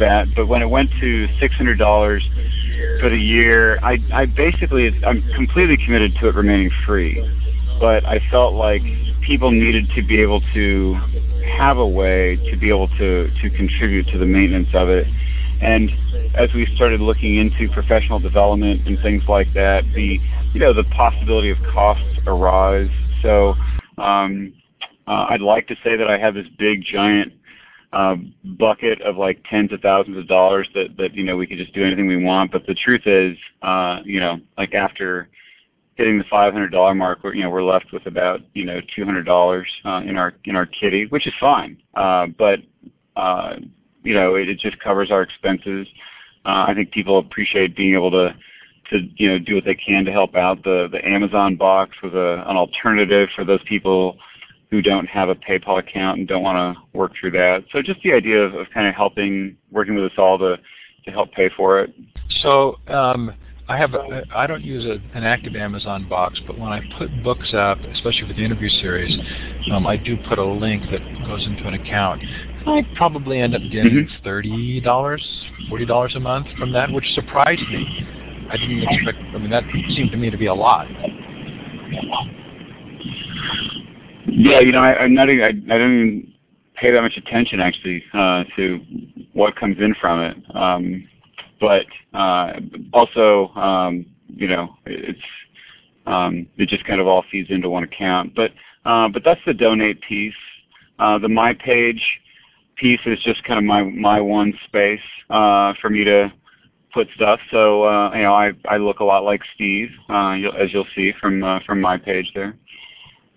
that, but when it went to six hundred dollars for the year, I I basically I'm completely committed to it remaining free, but I felt like people needed to be able to have a way to be able to to contribute to the maintenance of it. And as we started looking into professional development and things like that, the you know the possibility of costs arise. So um, uh, I'd like to say that I have this big giant uh, bucket of like tens of thousands of dollars that that you know we could just do anything we want. But the truth is, uh, you know, like after hitting the $500 mark, we're, you know, we're left with about you know $200 uh, in our in our kitty, which is fine. Uh, but uh, you know, it, it just covers our expenses. Uh, I think people appreciate being able to to you know do what they can to help out. The the Amazon box was a, an alternative for those people who don't have a PayPal account and don't want to work through that. So just the idea of, of kind of helping, working with us all to to help pay for it. So um, I have a, I don't use a, an active Amazon box, but when I put books up, especially for the interview series, um, I do put a link that goes into an account. I probably end up getting mm-hmm. thirty dollars, forty dollars a month from that, which surprised me. I didn't expect. I mean, that seemed to me to be a lot. Yeah, you know, I, I'm not. I, I don't even pay that much attention actually uh, to what comes in from it. Um, but uh, also, um, you know, it's um, it just kind of all feeds into one account. But uh, but that's the donate piece. Uh, the my page piece is just kind of my my one space uh, for me to put stuff. So uh, you know, I I look a lot like Steve, uh, you'll, as you'll see from uh, from my page there.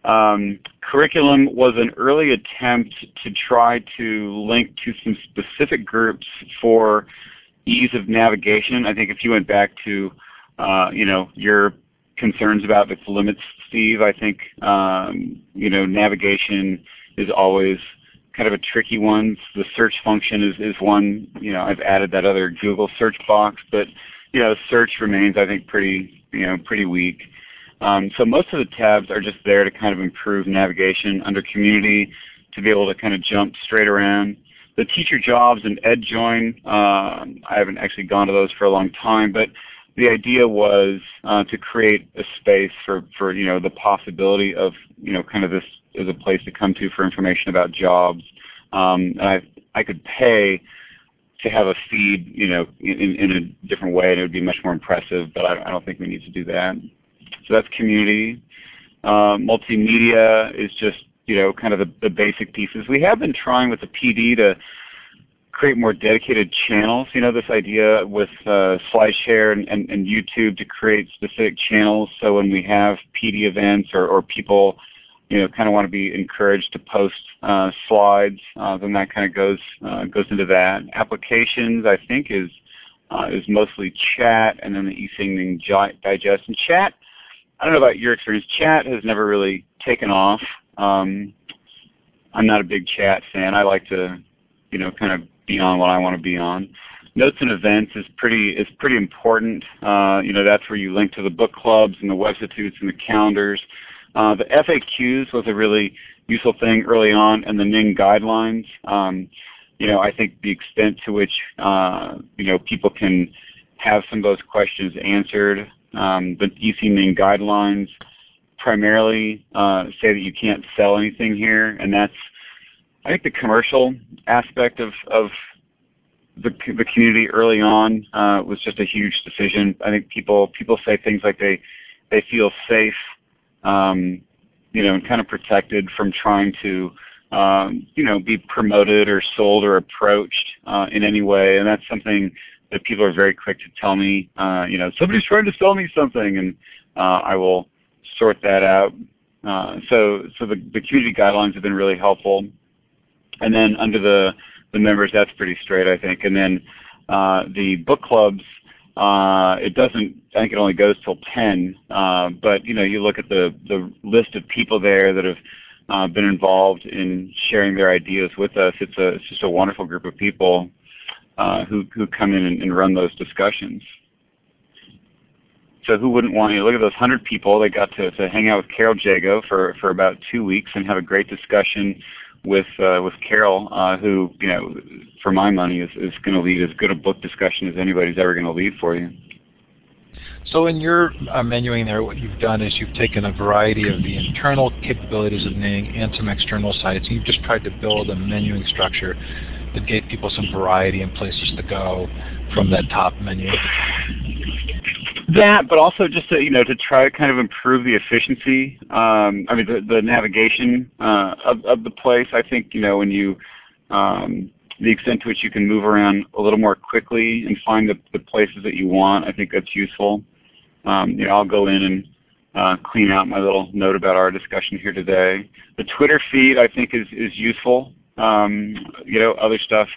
Um, curriculum was an early attempt to try to link to some specific groups for ease of navigation. I think if you went back to, uh, you know, your concerns about its limits, Steve, I think, um, you know, navigation is always kind of a tricky one. The search function is, is one, you know, I've added that other Google search box, but, you know, search remains, I think, pretty, you know, pretty weak. Um, so most of the tabs are just there to kind of improve navigation under community to be able to kind of jump straight around. The teacher jobs and EdJoin, uh, I haven't actually gone to those for a long time, but the idea was uh, to create a space for, for you know the possibility of you know kind of this as a place to come to for information about jobs. Um, and I I could pay to have a feed you know in, in a different way and it would be much more impressive, but I, I don't think we need to do that. So that's community. Uh, multimedia is just you know kind of the, the basic pieces. We have been trying with the PD to create more dedicated channels. You know, this idea with uh, SlideShare and, and, and, YouTube to create specific channels. So when we have PD events or, or people, you know, kind of want to be encouraged to post uh, slides, uh, then that kind of goes uh, goes into that. Applications, I think, is uh, is mostly chat, and then the EC Ning digest. And chat I don't know about your experience. Chat has never really taken off. Um, I'm not a big chat fan. I like to, you know, kind of be on what I want to be on. Notes and events is pretty is pretty important. Uh, you know, that's where you link to the book clubs and the webstitutes and the calendars. Uh, the FAQs was a really useful thing early on, and the Ning guidelines. Um, you know, I think the extent to which uh, you know people can have some of those questions answered um, the EC Ning guidelines primarily uh, say that you can't sell anything here, and that's I think the commercial aspect of, of the, the community early on uh, was just a huge decision. I think people people say things like they they feel safe, um, you know, and kind of protected from trying to um, you know be promoted or sold or approached uh, in any way, and that's something that people are very quick to tell me, uh, you know, somebody's trying to sell me something, and uh, I will sort that out. Uh, so, so the, the community guidelines have been really helpful. and then under the the members, that's pretty straight, I think. And then uh, the book clubs, uh, it doesn't. I think it only goes till 10. Uh, but you know, you look at the the list of people there that have uh, been involved in sharing their ideas with us. It's a it's just a wonderful group of people uh, who who come in and, and, run those discussions. So who wouldn't want to look at those hundred people? They got to, to hang out with Carol Jago for for about two weeks and have a great discussion with uh, with Carol, uh, who you know, for my money, is is going to lead as good a book discussion as anybody's ever going to lead for you. So in your uh, menuing there, what you've done is you've taken a variety of the internal capabilities of Ning and some external sites, and you've just tried to build a menuing structure that gave people some variety and places to go from that top menu. That, but also just to you know to try to kind of improve the efficiency. Um, I mean the, the navigation uh, of of the place. I think you know when you um, the extent to which you can move around a little more quickly and find the, the places that you want. I think that's useful. Um, you know, I'll go in and uh, clean out my little note about our discussion here today. The Twitter feed I think is is useful. Um, you know, other stuff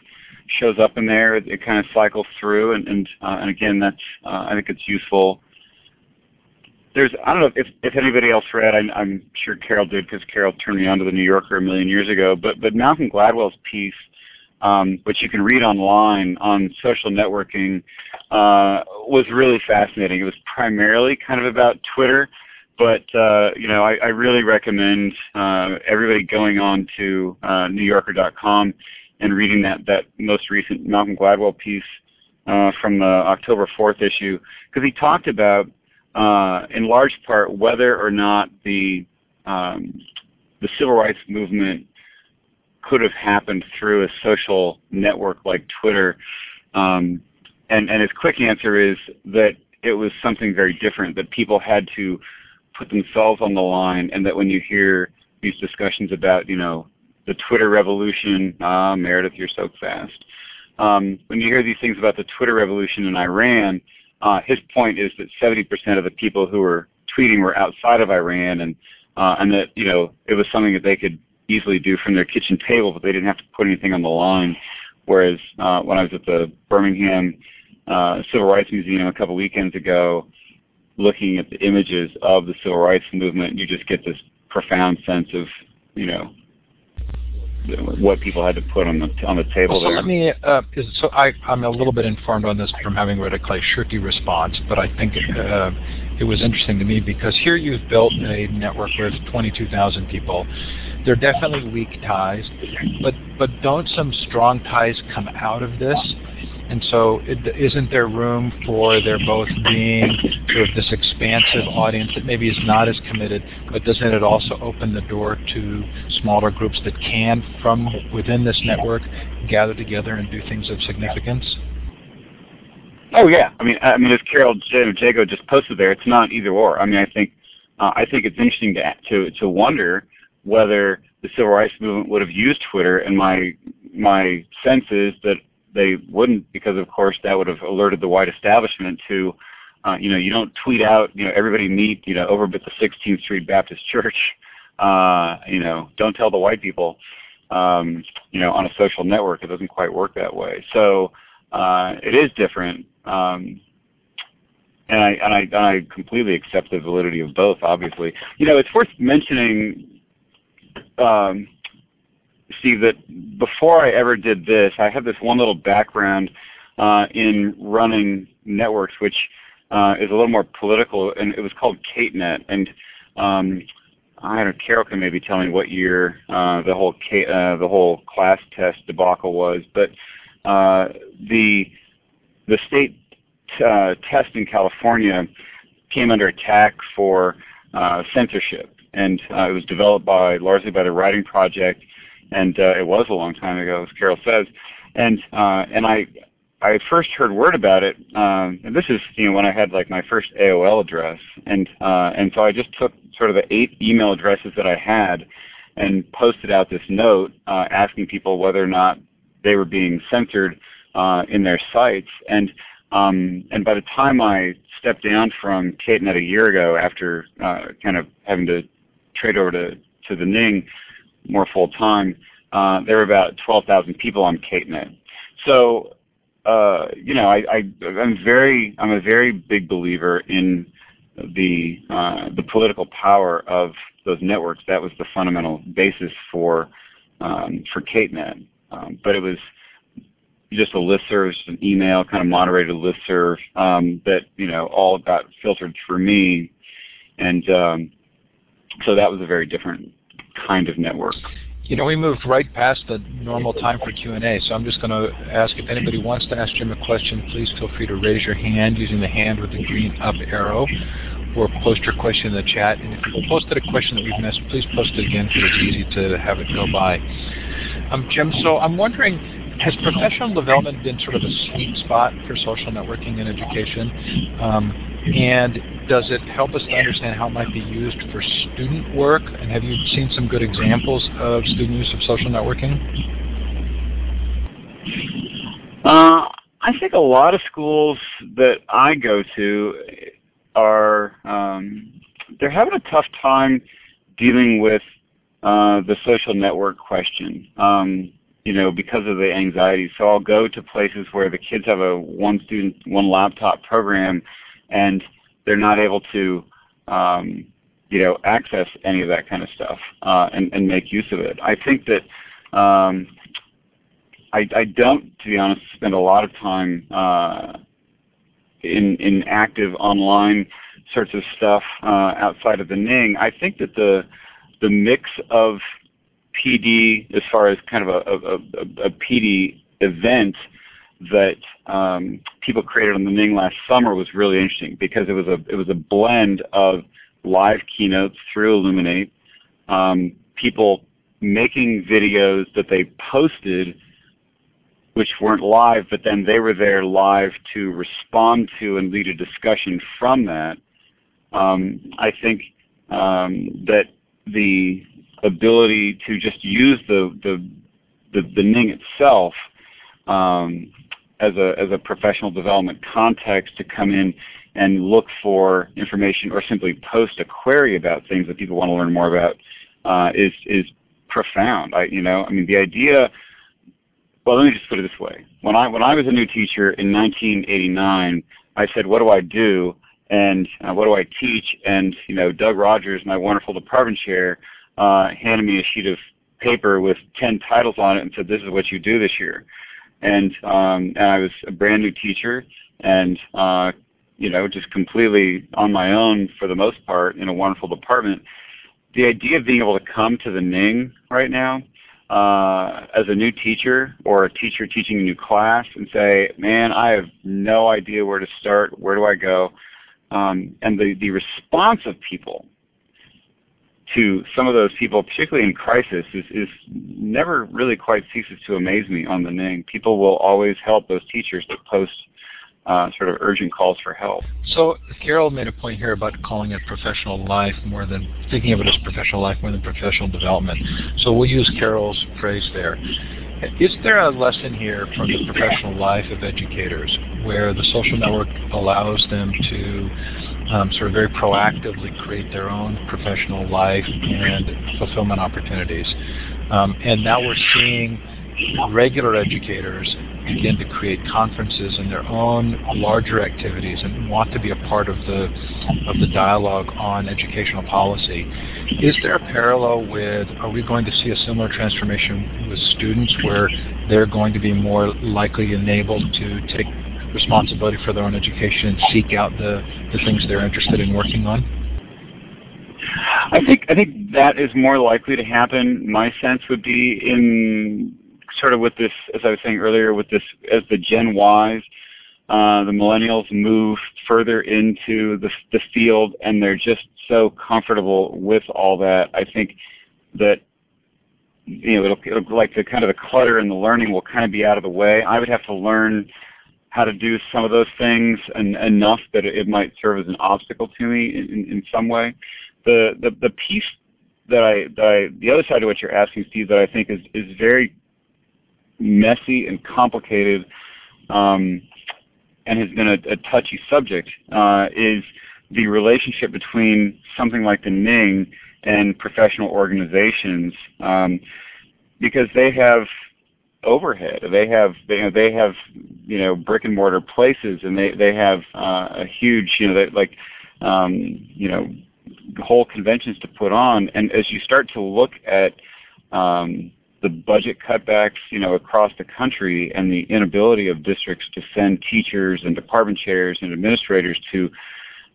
shows up in there. It, it kind of cycles through, and and, uh, and again, that's uh, I think it's useful. There's I don't know if if anybody else read. I, am sure Carol did because Carol turned me on to the New Yorker a million years ago. But but Malcolm Gladwell's piece, um, which you can read online on social networking, uh, was really fascinating. It was primarily kind of about Twitter but uh, you know, I, I really recommend uh, everybody going on to uh, NewYorker.com and reading that that most recent Malcolm Gladwell piece uh, from the October 4th issue because he talked about, uh, in large part, whether or not the um, the civil rights movement could have happened through a social network like Twitter. Um, and, and his quick answer is that it was something very different, that people had to put themselves on the line, and that when you hear these discussions about, you know, the Twitter revolution, ah, Meredith, you're so fast. Um, when you hear these things about the Twitter revolution in Iran, uh, his point is that 70% of the people who were tweeting were outside of Iran, and uh, and that you know it was something that they could easily do from their kitchen table, but they didn't have to put anything on the line. Whereas uh, when I was at the Birmingham uh, Civil Rights Museum a couple weekends ago, looking at the images of the civil rights movement, you just get this profound sense of, you know, what people had to put on the on the table well, so there. Let me. Uh, is, so I I'm a little bit informed on this from having read a Clay Shirky response, but I think it, uh, it was interesting to me because here you've built a network with 22,000 people. They're definitely weak ties, but but don't some strong ties come out of this? And so is not there room for there both being sort of this expansive audience that maybe is not as committed, but doesn't it also open the door to smaller groups that can, from within this network, gather together and do things of significance? Oh yeah, I mean, I mean, as Carol Jago just posted there, it's not either or. I mean, I think, uh, I think it's interesting to to to wonder whether the civil rights movement would have used Twitter, and my my sense is that they wouldn't because of course that would have alerted the white establishment to uh, you know you don't tweet out you know everybody meet you know over at the 16th Street Baptist Church uh, you know don't tell the white people um, you know on a social network. It doesn't quite work that way. So uh, it is different um, and I, and I and I completely accept the validity of both obviously. You know it's worth mentioning um, see that before I ever did this, I had this one little background uh, in running networks, which uh, is a little more political, and it was called CATENet. And um, I don't know, Carol can maybe tell me what year uh, the whole K, uh, the whole CLAS test debacle was, but uh, the the state uh, test in California came under attack for censorship, and it was developed by largely by the Writing Project and uh, it was a long time ago, as Carol says. And uh, and I I first heard word about it, um, and this is you know when I had like my first AOL address, and uh, and so I just took sort of the eight email addresses that I had, and posted out this note uh, asking people whether or not they were being censored uh, in their sites, and um, and by the time I stepped down from CATENet a year ago, after uh, kind of having to trade over to to the Ning, more full time, uh, there were about 12,000 people on CATENet. So, uh, you know, I, I, am very, I'm a very big believer in the uh, the political power of those networks. That was the fundamental basis for um, for CATENet. Um, but it was just a listserv, just an email, kind of moderated listserv um, that you know all got filtered through me, and um, so that was a very different kind of network. You know, we moved right past the normal time for Q&A, so I'm just going to ask if anybody wants to ask Jim a question, please feel free to raise your hand using the hand with the green up arrow, or post your question in the chat. And if you posted a question that we've missed, please post it again because it's easy to have it go by. Um, Jim, so I'm wondering, has professional development been sort of a sweet spot for social networking and education? Um, and does it help us to understand how it might be used for student work? And have you seen some good examples of student use of social networking? Uh, I think a lot of schools that I go to are um, they're having a tough time dealing with uh, the social network question. Um, you know, because of the anxiety. So I'll go to places where the kids have a one student, one laptop program, and they're not able to, um, you know, access any of that kind of stuff uh, and, and make use of it. I think that um, I, I don't, to be honest, spend a lot of time uh, in in active online sorts of stuff uh, outside of the Ning. I think that the the mix of PD as far as kind of a, a, a, a PD event that um, people created on the Ning last summer was really interesting because it was a it was a blend of live keynotes through Elluminate, um, people making videos that they posted which weren't live, but then they were there live to respond to and lead a discussion from that. Um, I think um, that the ability to just use the the the, the Ning itself um, as a as a professional development context to come in and look for information or simply post a query about things that people want to learn more about uh, is is profound. I you know I mean the idea. Well, let me just put it this way: when I when I was a new teacher in 1989, I said, "What do I do?" and uh, what do I teach? And you know, Doug Rogers, my wonderful department chair, uh, handed me a sheet of paper with 10 titles on it and said, this is what you do this year. And, um, and I was a brand new teacher and, uh, you know, just completely on my own for the most part in a wonderful department. The idea of being able to come to the Ning right now uh, as a new teacher or a teacher teaching a new class and say, man, I have no idea where to start. Where do I go? Um, and the, the response of people to some of those people, particularly in crisis, is, is never really quite ceases to amaze me on the Ning. People will always help those teachers that post uh, sort of urgent calls for help. So Carol made a point here about calling it professional life more than thinking of it as professional life more than professional development. So we'll use Carol's phrase there. Is there a lesson here from the professional life of educators where the social network allows them to um, sort of very proactively create their own professional life and fulfillment opportunities. Um, and now we're seeing regular educators begin to create conferences and their own larger activities and want to be a part of the of the dialogue on educational policy. Is there a parallel with are we going to see a similar transformation with students where they're going to be more likely enabled to take responsibility for their own education and seek out the, the things they're interested in working on? I think I think that is more likely to happen. My sense would be in sort of with this, as I was saying earlier, with this as the Gen Ys, uh, the millennials move further into the the field, and they're just so comfortable with all that. I think that you know it'll, it'll like the kind of the clutter and the learning will kind of be out of the way. I would have to learn how to do some of those things and enough that it might serve as an obstacle to me in, in, some way. The, the the piece that I, that I the other side of what you're asking, Steve, that I think is is very messy and complicated, um, and has been a, a touchy subject, uh, is the relationship between something like the Ning and professional organizations. Um, because they have overhead. They have they, you know, they have you know brick and mortar places, and they they have uh, a huge you know they, like um, you know whole conventions to put on. And as you start to look at um, the budget cutbacks, you know, across the country, and the inability of districts to send teachers and department chairs and administrators to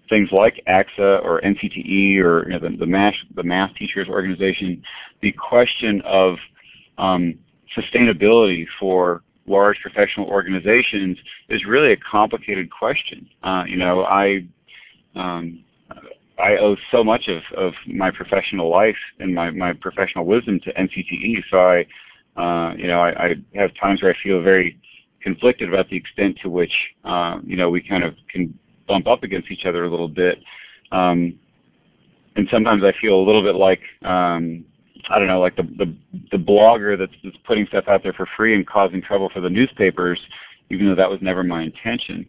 things like ACSA or NCTE or you know, the, the, math, the math teachers organization, the question of um, sustainability for large professional organizations is really a complicated question. Uh, you know, I um, I owe so much of, of my professional life and my, my professional wisdom to NCTE. So I, uh, you know, I, I have times where I feel very conflicted about the extent to which, uh, you know, we kind of can bump up against each other a little bit. Um, and sometimes I feel a little bit like, um, I don't know, like the, the, the blogger that's, that's putting stuff out there for free and causing trouble for the newspapers, even though that was never my intention.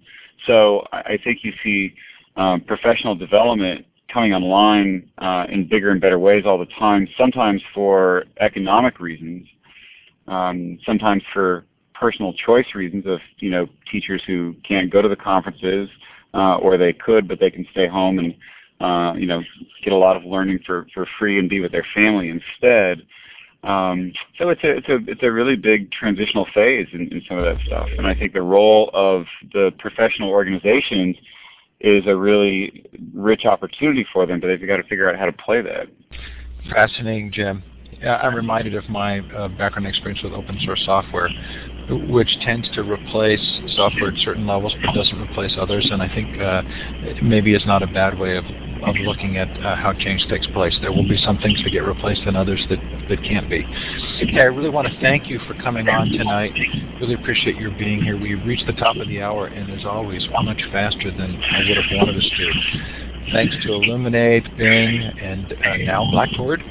So I, think you see um, professional development coming online uh, in bigger and better ways all the time, sometimes for economic reasons, um, sometimes for personal choice reasons of you know teachers who can't go to the conferences uh, or they could but they can stay home and uh, you know get a lot of learning for, for free and be with their family instead. Um, so it's a it's a it's a really big transitional phase in, in some of that stuff, and I think the role of the professional organizations is a really rich opportunity for them, but they've got to figure out how to play that. Fascinating, Jim. I'm reminded of my uh, background experience with open source software, which tends to replace software at certain levels but doesn't replace others. And I think uh, maybe it's not a bad way of, of looking at uh, how change takes place. There will be some things that get replaced and others that, that can't be. Okay, I really want to thank you for coming on tonight. Really appreciate your being here. We reached the top of the hour, and as always, much faster than I would have wanted us to. Thanks to Elluminate, Bing, and uh, now Blackboard.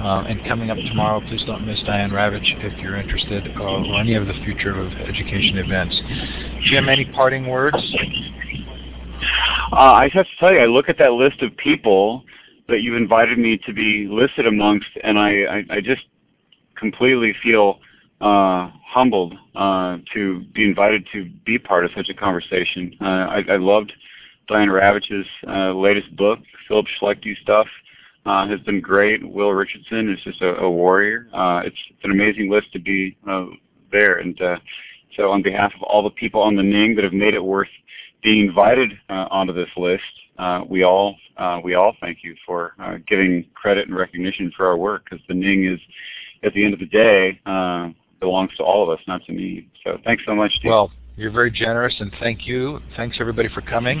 Uh, and coming up tomorrow, please don't miss Diane Ravitch if you're interested, uh, or any of the future of education events. Jim, any parting words? Uh, I have to tell you, I look at that list of people that you've invited me to be listed amongst, and I, I, I just completely feel uh, humbled uh, to be invited to be part of such a conversation. Uh, I, I loved Diane Ravitch's uh, latest book, Philip Schlechty stuff uh, has been great. Will Richardson is just a, a warrior. Uh, it's, it's, an amazing list to be uh, there. And uh, so on behalf of all the people on the Ning that have made it worth being invited uh, onto this list, uh, we all we all thank you for giving credit and recognition for our work because the Ning is, at the end of the day, belongs to all of us, not to me. So thanks so much, Steve. Well, you're very generous, and thank you. Thanks everybody for coming.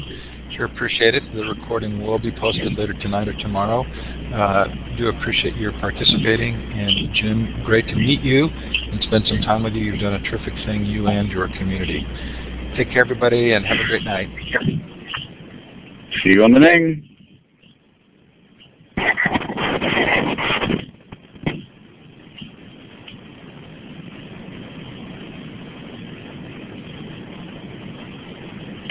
Sure appreciate it. The recording will be posted later tonight or tomorrow. Uh, do appreciate your participating. And Jim, great to meet you and spend some time with you. You've done a terrific thing, you and your community. Take care, everybody, and have a great night. See you on the Ning.